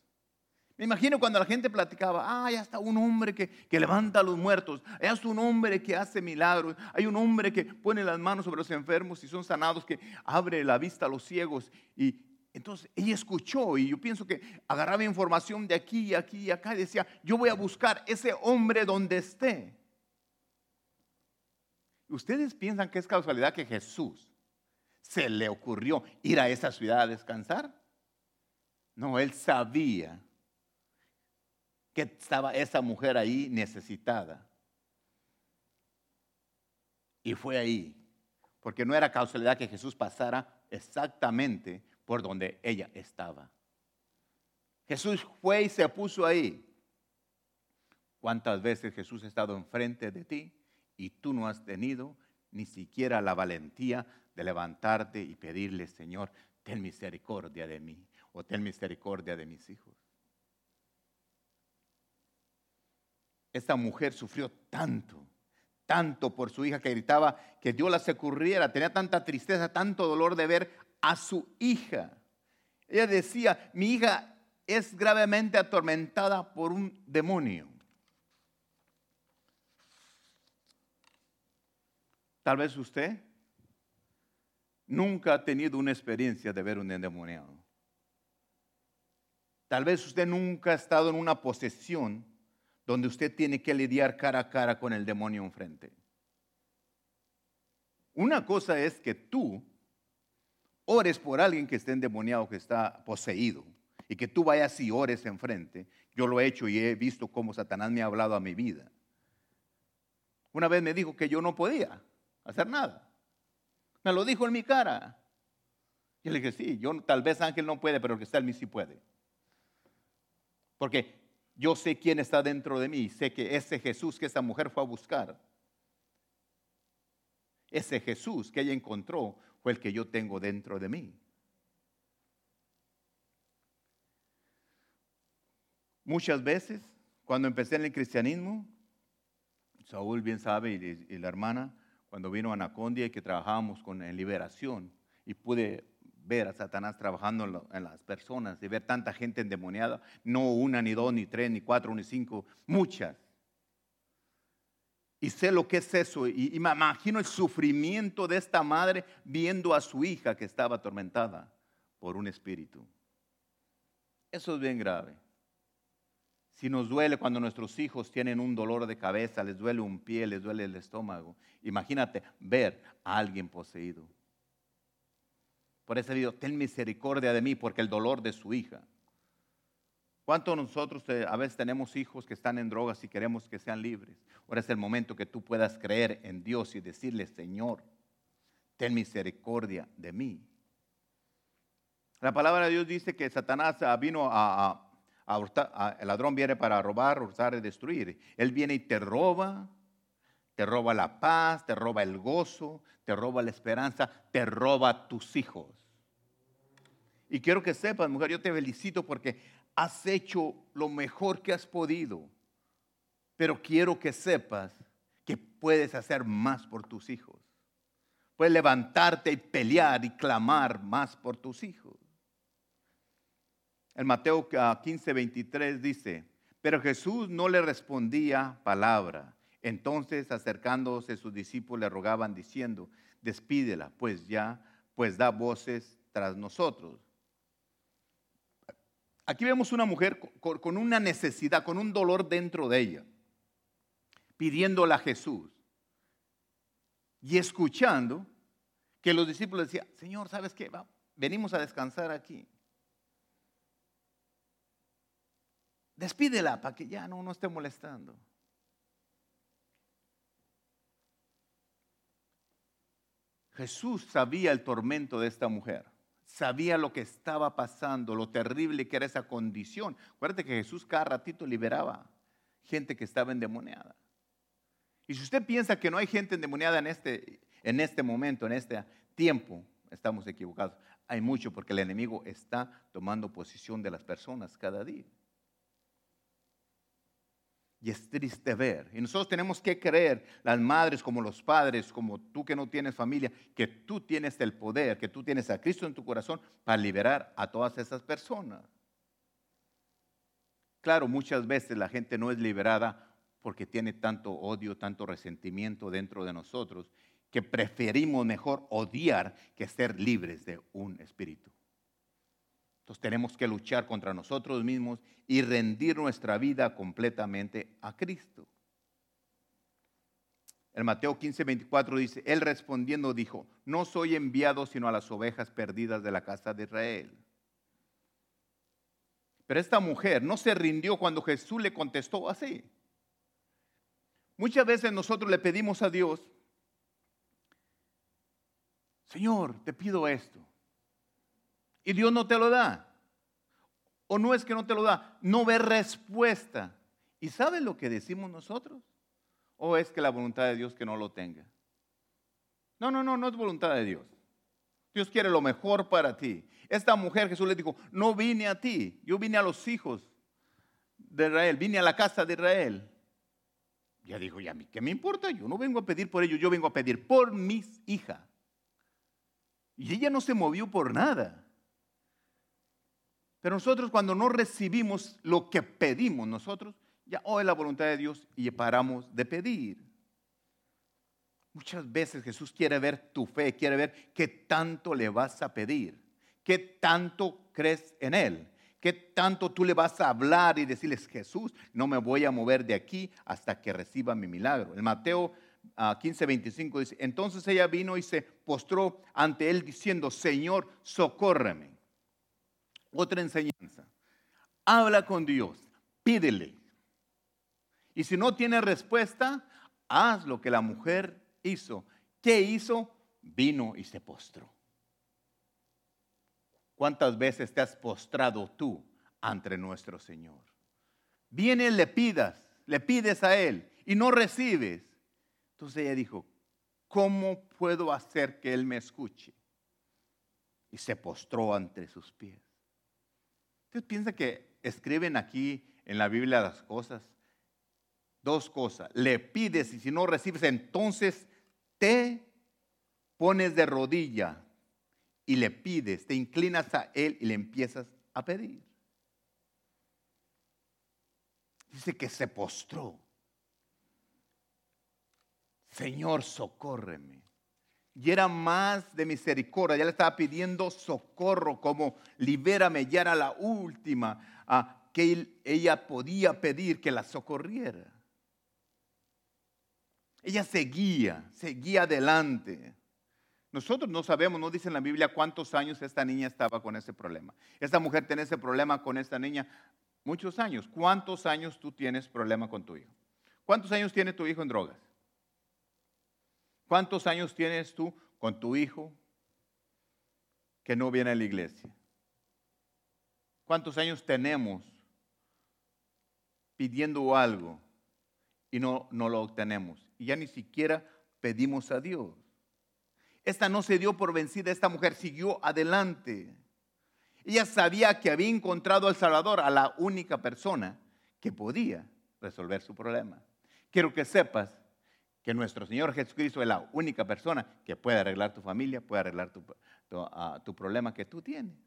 Me imagino cuando la gente platicaba, ah, ya está un hombre que, que levanta a los muertos, ya está un hombre que hace milagros, hay un hombre que pone las manos sobre los enfermos y son sanados, que abre la vista a los ciegos. Y entonces ella escuchó y yo pienso que agarraba información de aquí y aquí y acá y decía, yo voy a buscar ese hombre donde esté. ¿Ustedes piensan que es casualidad que Jesús se le ocurrió ir a esa ciudad a descansar? No, él sabía que estaba esa mujer ahí necesitada. Y fue ahí, porque no era causalidad que Jesús pasara exactamente por donde ella estaba. Jesús fue y se puso ahí. ¿Cuántas veces Jesús ha estado enfrente de ti y tú no has tenido ni siquiera la valentía de levantarte y pedirle, Señor, ten misericordia de mí o ten misericordia de mis hijos? Esta mujer sufrió tanto, tanto por su hija que gritaba que Dios la securriera. Tenía tanta tristeza, tanto dolor de ver a su hija. Ella decía, mi hija es gravemente atormentada por un demonio. Tal vez usted nunca ha tenido una experiencia de ver un endemoniado. Tal vez usted nunca ha estado en una posesión donde usted tiene que lidiar cara a cara con el demonio enfrente. Una cosa es que tú ores por alguien que esté endemoniado, que está poseído, y que tú vayas y ores enfrente. Yo lo he hecho y he visto cómo Satanás me ha hablado a mi vida. Una vez me dijo que yo no podía hacer nada. Me lo dijo en mi cara. Yo le dije, sí, yo tal vez Ángel no puede, pero el que está en mí sí puede. Porque yo sé quién está dentro de mí, sé que ese Jesús que esa mujer fue a buscar, ese Jesús que ella encontró fue el que yo tengo dentro de mí. Muchas veces, cuando empecé en el cristianismo, Saúl bien sabe y, la hermana, cuando vino a Anacondia y que trabajábamos con en liberación y pude ver a Satanás trabajando en, las personas, de ver tanta gente endemoniada, no una, ni dos, ni tres, ni cuatro, ni cinco, muchas. Y sé lo que es eso, y, y me imagino el sufrimiento de esta madre viendo a su hija que estaba atormentada por un espíritu. Eso es bien grave. Si nos duele cuando nuestros hijos tienen un dolor de cabeza, les duele un pie, les duele el estómago, imagínate ver a alguien poseído. Por eso digo, ten misericordia de mí, porque el dolor de su hija. ¿Cuántos nosotros eh, a veces tenemos hijos que están en drogas y queremos que sean libres? Ahora es el momento que tú puedas creer en Dios y decirle, Señor, ten misericordia de mí. La palabra de Dios dice que Satanás ah, vino a, a, el ladrón viene para robar, hurtar y destruir. Él viene y te roba, te roba la paz, te roba el gozo, te roba la esperanza, te roba tus hijos. Y quiero que sepas, mujer, yo te felicito porque has hecho lo mejor que has podido. Pero quiero que sepas que puedes hacer más por tus hijos. Puedes levantarte y pelear y clamar más por tus hijos. En Mateo 15, 23 dice, pero Jesús no le respondía palabra. Entonces, acercándose sus discípulos, le rogaban diciendo, despídela, pues ya, pues da voces tras nosotros. Aquí vemos una mujer con una necesidad, con un dolor dentro de ella, pidiéndole a Jesús y escuchando que los discípulos decían, Señor, ¿sabes qué? venimos a descansar aquí. Despídela para que ya no nos esté molestando. Jesús sabía el tormento de esta mujer, sabía lo que estaba pasando, lo terrible que era esa condición. Acuérdate que Jesús cada ratito liberaba gente que estaba endemoniada. Y si usted piensa que no hay gente endemoniada en este, en este momento, en este tiempo, estamos equivocados. Hay mucho porque el enemigo está tomando posición de las personas cada día. Y es triste ver. Y nosotros tenemos que creer, las madres como los padres, como tú que no tienes familia, que tú tienes el poder, que tú tienes a Cristo en tu corazón para liberar a todas esas personas. Claro, muchas veces la gente no es liberada porque tiene tanto odio, tanto resentimiento dentro de nosotros, que preferimos mejor odiar que ser libres de un espíritu. Entonces tenemos que luchar contra nosotros mismos y rendir nuestra vida completamente a Cristo. El Mateo 15, 24 dice, Él respondiendo dijo, no soy enviado sino a las ovejas perdidas de la casa de Israel. Pero esta mujer no se rindió cuando Jesús le contestó así. Muchas veces nosotros le pedimos a Dios, Señor, te pido esto y Dios no te lo da. O no es que no te lo da, no ve respuesta. ¿Y sabes lo que decimos nosotros? ¿O es que la voluntad de Dios que no lo tenga? No, no, no, no es voluntad de Dios. Dios quiere lo mejor para ti. Esta mujer, Jesús le dijo, no vine a ti, yo vine a los hijos de Israel, vine a la casa de Israel. Ya dijo, ¿y a mí qué me importa? Yo no vengo a pedir por ellos, yo vengo a pedir por mis hijas. Y ella no se movió por nada. Pero nosotros cuando no recibimos lo que pedimos nosotros, ya hoy oh, la voluntad de Dios y paramos de pedir. Muchas veces Jesús quiere ver tu fe, quiere ver qué tanto le vas a pedir, qué tanto crees en Él, qué tanto tú le vas a hablar y decirles, Jesús, no me voy a mover de aquí hasta que reciba mi milagro. El Mateo 15, ah, 25 dice, entonces ella vino y se postró ante Él diciendo, Señor, socórreme. Otra enseñanza. Habla con Dios, pídele. Y si no tiene respuesta, haz lo que la mujer hizo. ¿Qué hizo? Vino y se postró. ¿Cuántas veces te has postrado tú ante nuestro Señor? Viene, le pidas, le pides a Él y no recibes. Entonces ella dijo, ¿cómo puedo hacer que Él me escuche? Y se postró ante sus pies. ¿Usted piensa que escriben aquí en la Biblia las cosas? Dos cosas. Le pides y si no recibes, entonces te pones de rodilla y le pides, te inclinas a Él y le empiezas a pedir. Dice que se postró. Señor, socórreme y era más de misericordia. Ya le estaba pidiendo socorro, como libérame. Ya era la última que ella podía pedir que la socorriera. Ella seguía, seguía adelante. Nosotros no sabemos, no dice en la Biblia cuántos años esta niña estaba con ese problema. Esta mujer tiene ese problema con esta niña muchos años. ¿Cuántos años tú tienes problema con tu hijo? ¿Cuántos años tiene tu hijo en drogas? ¿Cuántos años tienes tú con tu hijo que no viene a la iglesia? ¿Cuántos años tenemos pidiendo algo y no, no lo obtenemos? Y ya ni siquiera pedimos a Dios. Esta no se dio por vencida, esta mujer siguió adelante. Ella sabía que había encontrado al Salvador, a la única persona que podía resolver su problema. Quiero que sepas que nuestro Señor Jesucristo es la única persona que puede arreglar tu familia, puede arreglar tu, ah, tu, problema que tú tienes.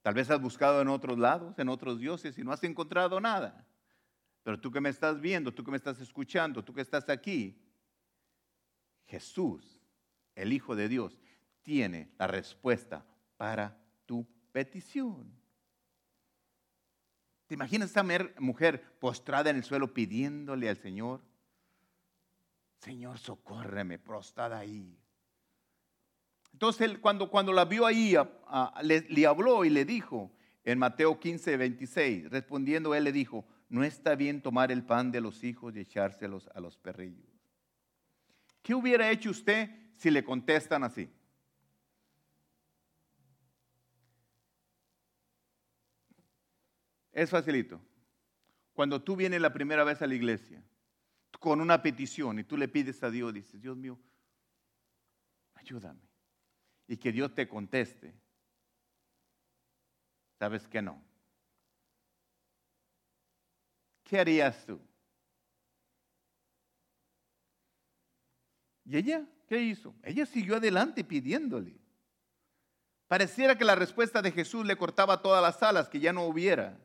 Tal vez has buscado en otros lados, en otros dioses y no has encontrado nada. Pero tú que me estás viendo, tú que me estás escuchando, tú que estás aquí, Jesús, el Hijo de Dios, tiene la respuesta para tu petición. ¿Te imaginas esa mujer postrada en el suelo pidiéndole al Señor? Señor, socórreme, prostada ahí. Entonces cuando, cuando la vio ahí, le, habló y le dijo en Mateo 15, 26, respondiendo él le dijo, no está bien tomar el pan de los hijos y echárselos a los perrillos. ¿Qué hubiera hecho usted si le contestan así? Es facilito. Cuando tú vienes la primera vez a la iglesia con una petición y tú le pides a Dios, dices, Dios mío, ayúdame. Y que Dios te conteste. ¿Sabes que no? ¿qué harías tú? ¿Y ella qué hizo? Ella siguió adelante pidiéndole. Pareciera que la respuesta de Jesús le cortaba todas las alas, que ya no hubiera.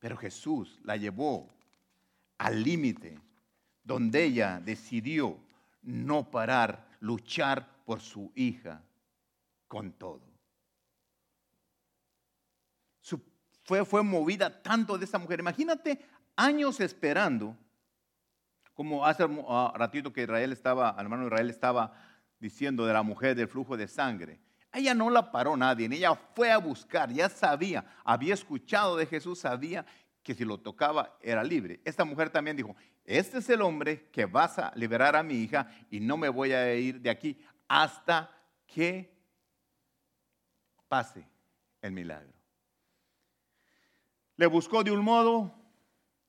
Pero Jesús la llevó al límite donde ella decidió no parar, luchar por su hija con todo. fue, fue movida tanto de esa mujer. Imagínate años esperando, como hace un ah, ratito que Israel estaba, el hermano Israel estaba diciendo de la mujer del flujo de sangre. Ella no la paró nadie, ella fue a buscar, ya sabía, había escuchado de Jesús, sabía que si lo tocaba era libre. Esta mujer también dijo, este es el hombre que vas a liberar a mi hija y no me voy a ir de aquí hasta que pase el milagro. Le buscó de un modo,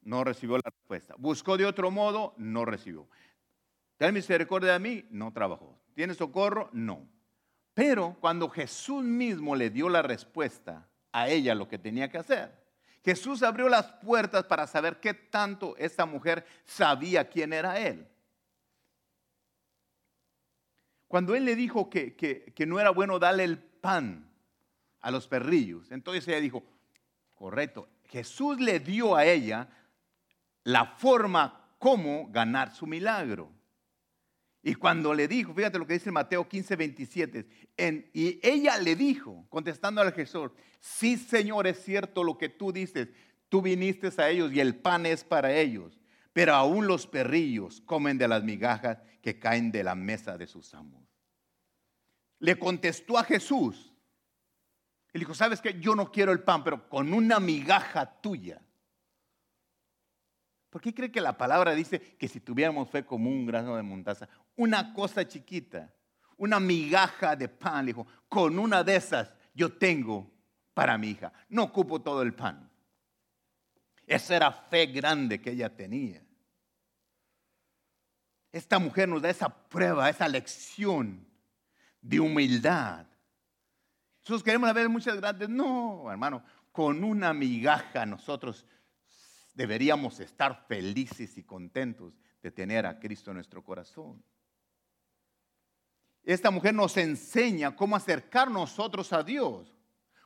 no recibió la respuesta. Buscó de otro modo, no recibió. Ten misericordia de mí, no trabajó. ¿Tiene socorro? No. Pero cuando Jesús mismo le dio la respuesta a ella lo que tenía que hacer, Jesús abrió las puertas para saber qué tanto esta mujer sabía quién era él. Cuando él le dijo que, que, no era bueno darle el pan a los perrillos, entonces ella dijo, correcto, Jesús le dio a ella la forma como ganar su milagro. Y cuando le dijo, fíjate lo que dice Mateo 15, 27, y ella le dijo, contestando al Jesús, sí Señor, es cierto lo que tú dices, tú viniste a ellos y el pan es para ellos, pero aún los perrillos comen de las migajas que caen de la mesa de sus amos. Le contestó a Jesús, y dijo, ¿sabes qué? Yo no quiero el pan, pero con una migaja tuya ¿Por qué cree que la palabra dice que si tuviéramos fe como un grano de montaza, una cosa chiquita, una migaja de pan, dijo, con una de esas yo tengo para mi hija. No ocupo todo el pan. Esa era fe grande que ella tenía. Esta mujer nos da esa prueba, esa lección de humildad. Nosotros queremos ver muchas grandes. No, hermano, con una migaja nosotros deberíamos estar felices y contentos de tener a Cristo en nuestro corazón. Esta mujer nos enseña cómo acercar nosotros a Dios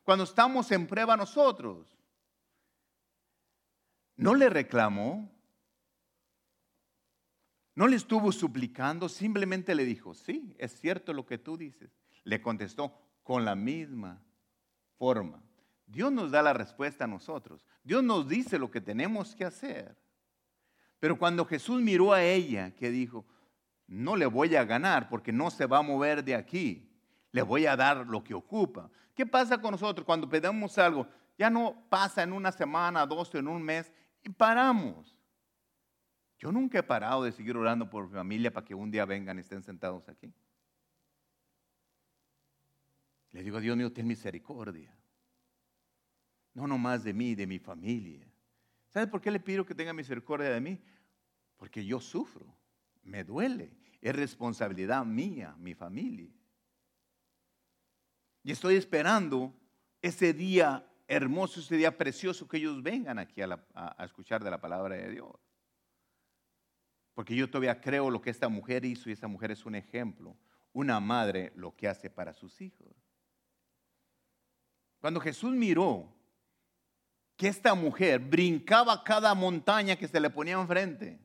cuando estamos en prueba nosotros. No le reclamó, no le estuvo suplicando, simplemente le dijo, sí, es cierto lo que tú dices. Le contestó con la misma forma. Dios nos da la respuesta a nosotros. Dios nos dice lo que tenemos que hacer. Pero cuando Jesús miró a ella, que dijo, no le voy a ganar porque no se va a mover de aquí, le voy a dar lo que ocupa. ¿Qué pasa con nosotros cuando pedimos algo? Ya no pasa en una semana, dos, en un mes y paramos. Yo nunca he parado de seguir orando por mi familia para que un día vengan y estén sentados aquí. Le digo, Dios mío, ten misericordia. No nomás de mí, de mi familia. ¿Sabe por qué le pido que tenga misericordia de mí? Porque yo sufro, me duele, es responsabilidad mía, mi familia. Y estoy esperando ese día hermoso, ese día precioso que ellos vengan aquí a, escuchar de la palabra de Dios. Porque yo todavía creo lo que esta mujer hizo y esta mujer es un ejemplo. Una madre lo que hace para sus hijos. Cuando Jesús miró que esta mujer brincaba cada montaña que se le ponía enfrente.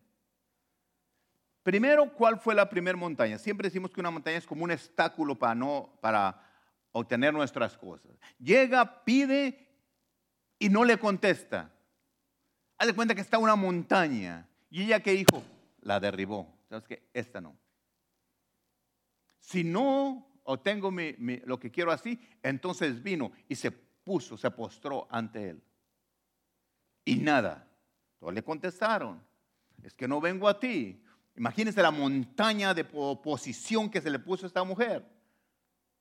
Primero, ¿cuál fue la primera montaña? Siempre decimos que una montaña es como un obstáculo para, no, para obtener nuestras cosas. Llega, pide y no le contesta. Haz de cuenta que está una montaña. Y ella que dijo, la derribó. ¿Sabes qué? Esta no. Si no obtengo lo que quiero así, entonces vino y se puso, se postró ante él y nada. Todos le contestaron, es que no vengo a ti. Imagínense la montaña de oposición que se le puso a esta mujer.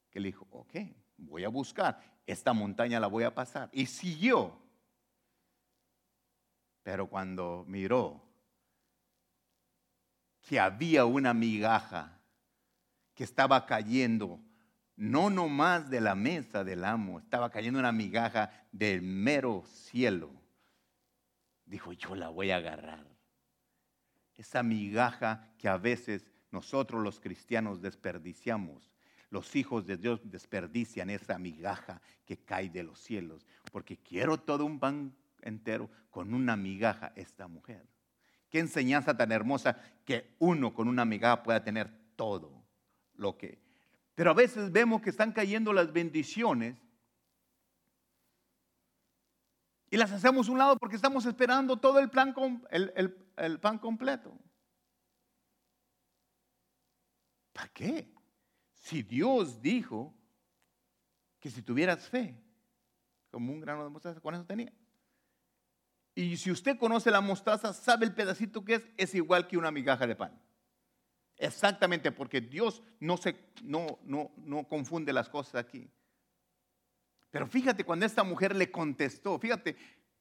Que le dijo, ok, voy a buscar, esta montaña la voy a pasar. Y siguió. Pero cuando miró que había una migaja que estaba cayendo, no nomás de la mesa del amo, estaba cayendo una migaja del mero cielo dijo, yo la voy a agarrar. Esa migaja que a veces nosotros los cristianos desperdiciamos. Los hijos de Dios desperdician esa migaja que cae de los cielos, porque quiero todo un pan entero con una migaja esta mujer. Qué enseñanza tan hermosa que uno con una migaja pueda tener todo lo que... Pero a veces vemos que están cayendo las bendiciones y las hacemos un lado porque estamos esperando todo el, plan, el, el pan completo. ¿Para qué? Si Dios dijo que si tuvieras fe, como un grano de mostaza, con eso tenía. Y si usted conoce la mostaza, sabe el pedacito que es, es igual que una migaja de pan. Exactamente, porque Dios no, se, no, no, no confunde las cosas aquí. Pero fíjate cuando esta mujer le contestó, fíjate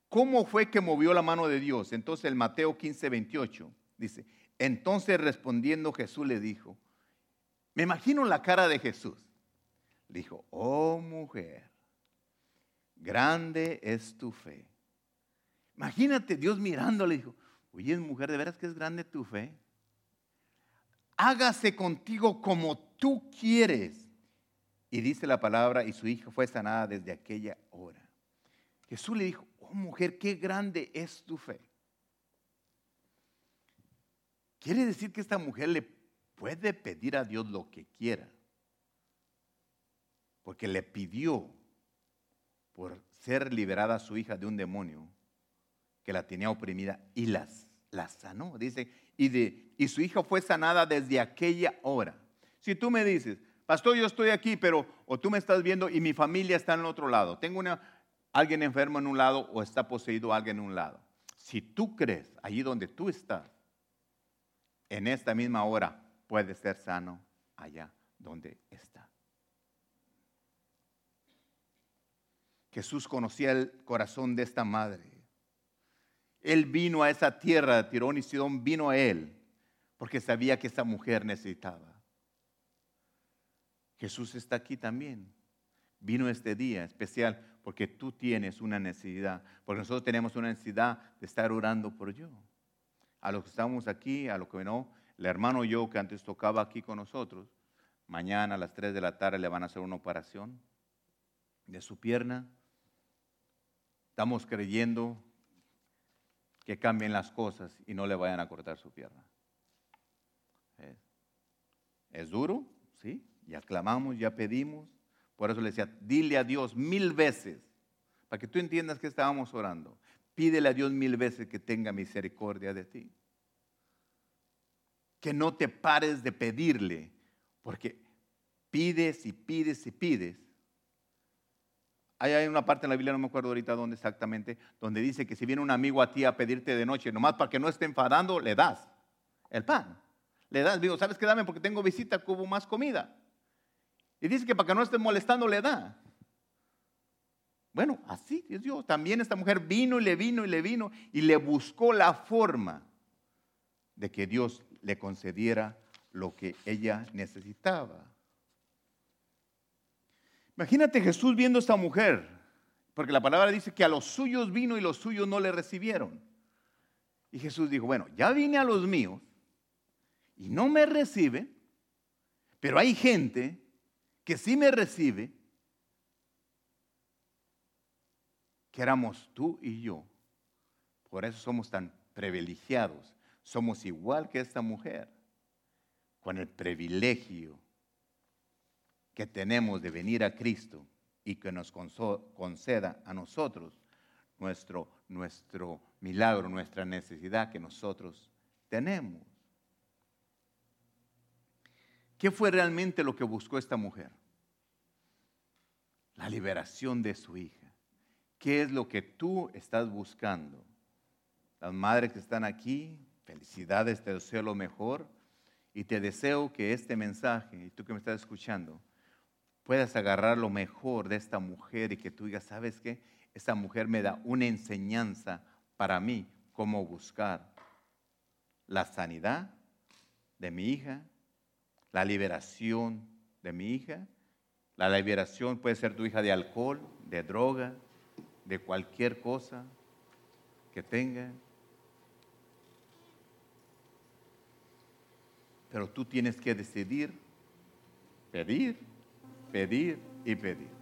cómo fue que movió la mano de Dios. Entonces el Mateo 15, 28 dice, entonces respondiendo Jesús le dijo, me imagino la cara de Jesús. Le dijo, oh mujer, grande es tu fe. Imagínate Dios mirándole, dijo, oye mujer, ¿de veras que es grande tu fe? Hágase contigo como tú quieres. Y dice la palabra, y su hija fue sanada desde aquella hora. Jesús le dijo, oh mujer, qué grande es tu fe. Quiere decir que esta mujer le puede pedir a Dios lo que quiera. Porque le pidió por ser liberada su hija de un demonio que la tenía oprimida y las, la sanó. Dice, y, de, y su hija fue sanada desde aquella hora. Si tú me dices, pastor, yo estoy aquí, pero o tú me estás viendo y mi familia está en el otro lado. Tengo una, alguien enfermo en un lado o está poseído alguien en un lado. Si tú crees allí donde tú estás, en esta misma hora, puede ser sano allá donde está. Jesús conocía el corazón de esta madre. Él vino a esa tierra de Tirón y Sidón, vino a él porque sabía que esa mujer necesitaba. Jesús está aquí también. Vino este día especial porque tú tienes una necesidad, porque nosotros tenemos una necesidad de estar orando por yo. A los que estamos aquí, a los que no, el hermano yo que antes tocaba aquí con nosotros, mañana a las 3 de la tarde le van a hacer una operación de su pierna. Estamos creyendo que cambien las cosas y no le vayan a cortar su pierna. ¿Es, duro? Sí. Ya clamamos, ya pedimos. Por eso le decía, dile a Dios mil veces, para que tú entiendas que estábamos orando. Pídele a Dios mil veces que tenga misericordia de ti que no te pares de pedirle, porque pides y pides y pides. Hay una parte en la Biblia, no me acuerdo ahorita dónde exactamente, donde dice que si viene un amigo a ti a pedirte de noche, nomás para que no esté enfadando, le das el pan. Le das, digo, ¿sabes qué? Dame porque tengo visita, hubo más comida. Y dice que para que no esté molestando, le da. Bueno, así es Dios. También esta mujer vino y le vino y le vino y le buscó la forma de que Dios le concediera lo que ella necesitaba. Imagínate Jesús viendo a esta mujer, porque la palabra dice que a los suyos vino y los suyos no le recibieron. Y Jesús dijo, bueno, ya vine a los míos y no me recibe, pero hay gente que sí me recibe, que éramos tú y yo. Por eso somos tan privilegiados somos igual que esta mujer, con el privilegio que tenemos de venir a Cristo y que nos conceda a nosotros nuestro, nuestro milagro, nuestra necesidad que nosotros tenemos. ¿Qué fue realmente lo que buscó esta mujer? La liberación de su hija. ¿Qué es lo que tú estás buscando? Las madres que están aquí, Felicidades, te deseo lo mejor y te deseo que este mensaje, y tú que me estás escuchando, puedas agarrar lo mejor de esta mujer y que tú digas, ¿sabes qué? Esta mujer me da una enseñanza para mí, cómo buscar la sanidad de mi hija, la liberación de mi hija. La liberación puede ser tu hija de alcohol, de droga, de cualquier cosa que tenga. Pero tú tienes que decidir, pedir, pedir y pedir.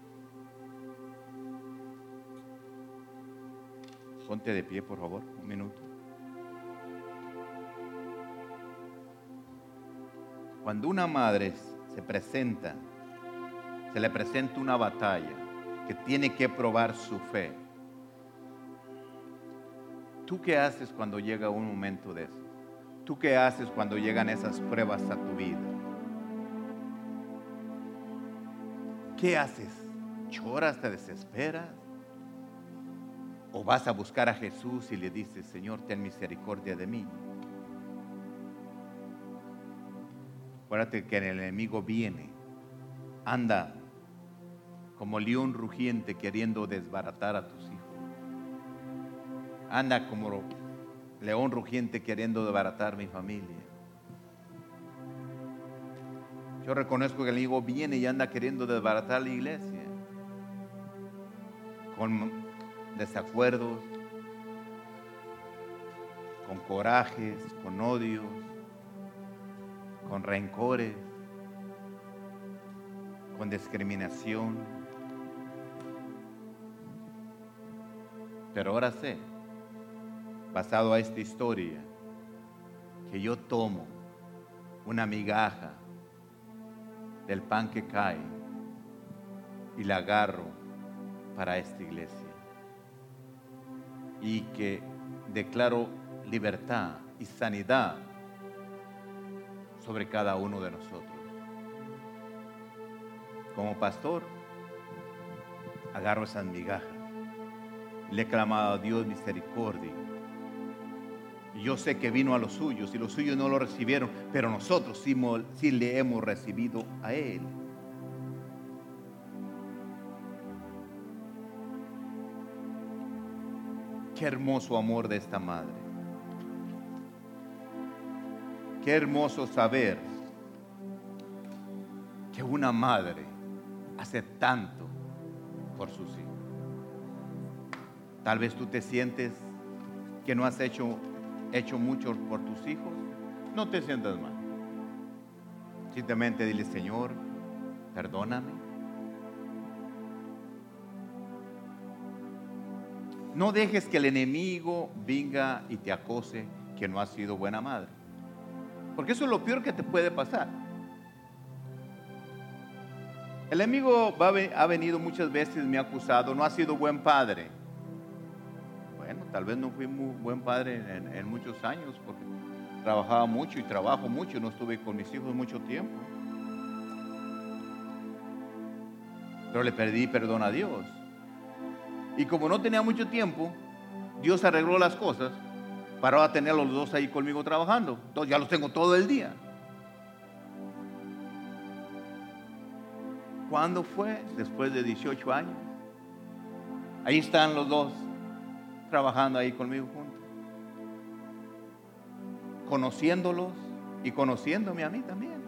Ponte de pie, por favor, un minuto. Cuando una madre se presenta, se le presenta una batalla que tiene que probar su fe. ¿Tú qué haces cuando llega un momento de eso? ¿Tú qué haces cuando llegan esas pruebas a tu vida? ¿Qué haces? ¿Lloras, te desesperas? ¿O vas a buscar a Jesús y le dices, Señor, ten misericordia de mí? Acuérdate que el enemigo viene, anda como león rugiente queriendo desbaratar a tus hijos. Anda como león rugiente queriendo desbaratar mi familia. Yo reconozco que el enemigo viene y anda queriendo desbaratar la iglesia con desacuerdos, con corajes, con odios, con rencores, con discriminación. Pero ahora sé, basado a esta historia, que yo tomo una migaja del pan que cae y la agarro para esta iglesia. Y que declaro libertad y sanidad sobre cada uno de nosotros. Como pastor, agarro esas migajas. Le he clamado a Dios misericordia. Yo sé que vino a los suyos y los suyos no lo recibieron, pero nosotros sí le hemos recibido a Él. Qué hermoso amor de esta madre. Qué hermoso saber que una madre hace tanto por sus hijos. Tal vez tú te sientes que no has hecho, mucho por tus hijos. No te sientas mal. Simplemente dile, Señor, perdóname. No dejes que el enemigo venga y te acose que no has sido buena madre. Porque eso es lo peor que te puede pasar. El enemigo ha venido muchas veces, me ha acusado, no ha sido buen padre. Bueno, tal vez no fui muy buen padre en, en muchos años porque trabajaba mucho y trabajo mucho, no estuve con mis hijos mucho tiempo. Pero le pedí perdón a Dios. Y como no tenía mucho tiempo, Dios arregló las cosas para ahora tener los dos ahí conmigo trabajando. Entonces ya los tengo todo el día. ¿Cuándo fue? Después de 18 años. Ahí están los dos trabajando ahí conmigo juntos. Conociéndolos y conociéndome a mí también.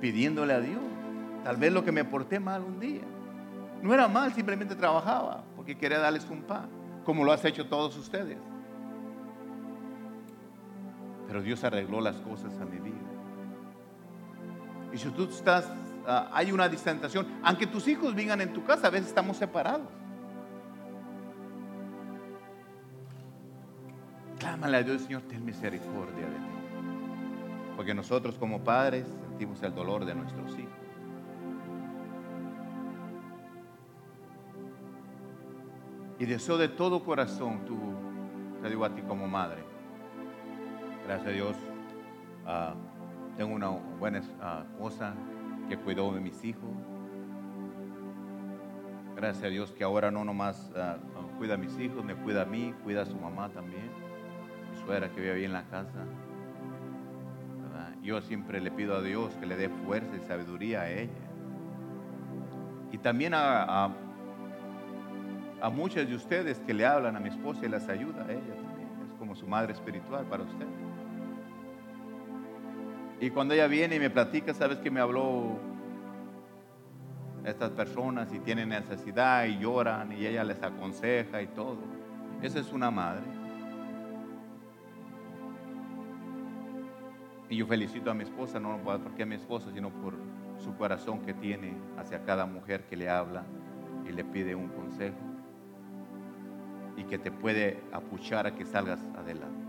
Pidiéndole a Dios. Tal vez lo que me porté mal un día. No era mal, simplemente trabajaba porque quería darles un pan, como lo has hecho todos ustedes. Pero Dios arregló las cosas a mi vida. Y si tú estás, ah, hay una distanciación, aunque tus hijos vengan en tu casa, a veces estamos separados. Clámale a Dios, Señor, ten misericordia de mí. Porque nosotros como padres sentimos el dolor de nuestros hijos. Y deseo de todo corazón, tú, te digo a ti como madre, gracias a Dios, ah, tengo una buena ah, esposa que cuidó de mis hijos. Gracias a Dios que ahora no nomás ah, cuida a mis hijos, me cuida a mí, cuida a su mamá también, mi suegra que vive ahí en la casa. Yo siempre le pido a Dios que le dé fuerza y sabiduría a ella. Y también a a muchas de ustedes que le hablan a mi esposa y las ayuda a ella también. Es como su madre espiritual para usted. Y cuando ella viene y me platica, sabes que me habló estas personas y tienen necesidad y lloran y ella les aconseja y todo. Esa es una madre. Y yo felicito a mi esposa, no porque a mi esposa, sino por su corazón que tiene hacia cada mujer que le habla y le pide un consejo y que te puede apuchar a que salgas adelante.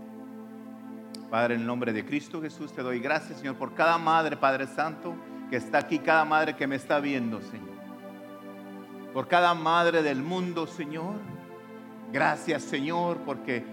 Padre, en el nombre de Cristo Jesús te doy gracias, Señor, por cada madre, Padre Santo, que está aquí, cada madre que me está viendo, Señor. Por cada madre del mundo, Señor. Gracias, Señor, porque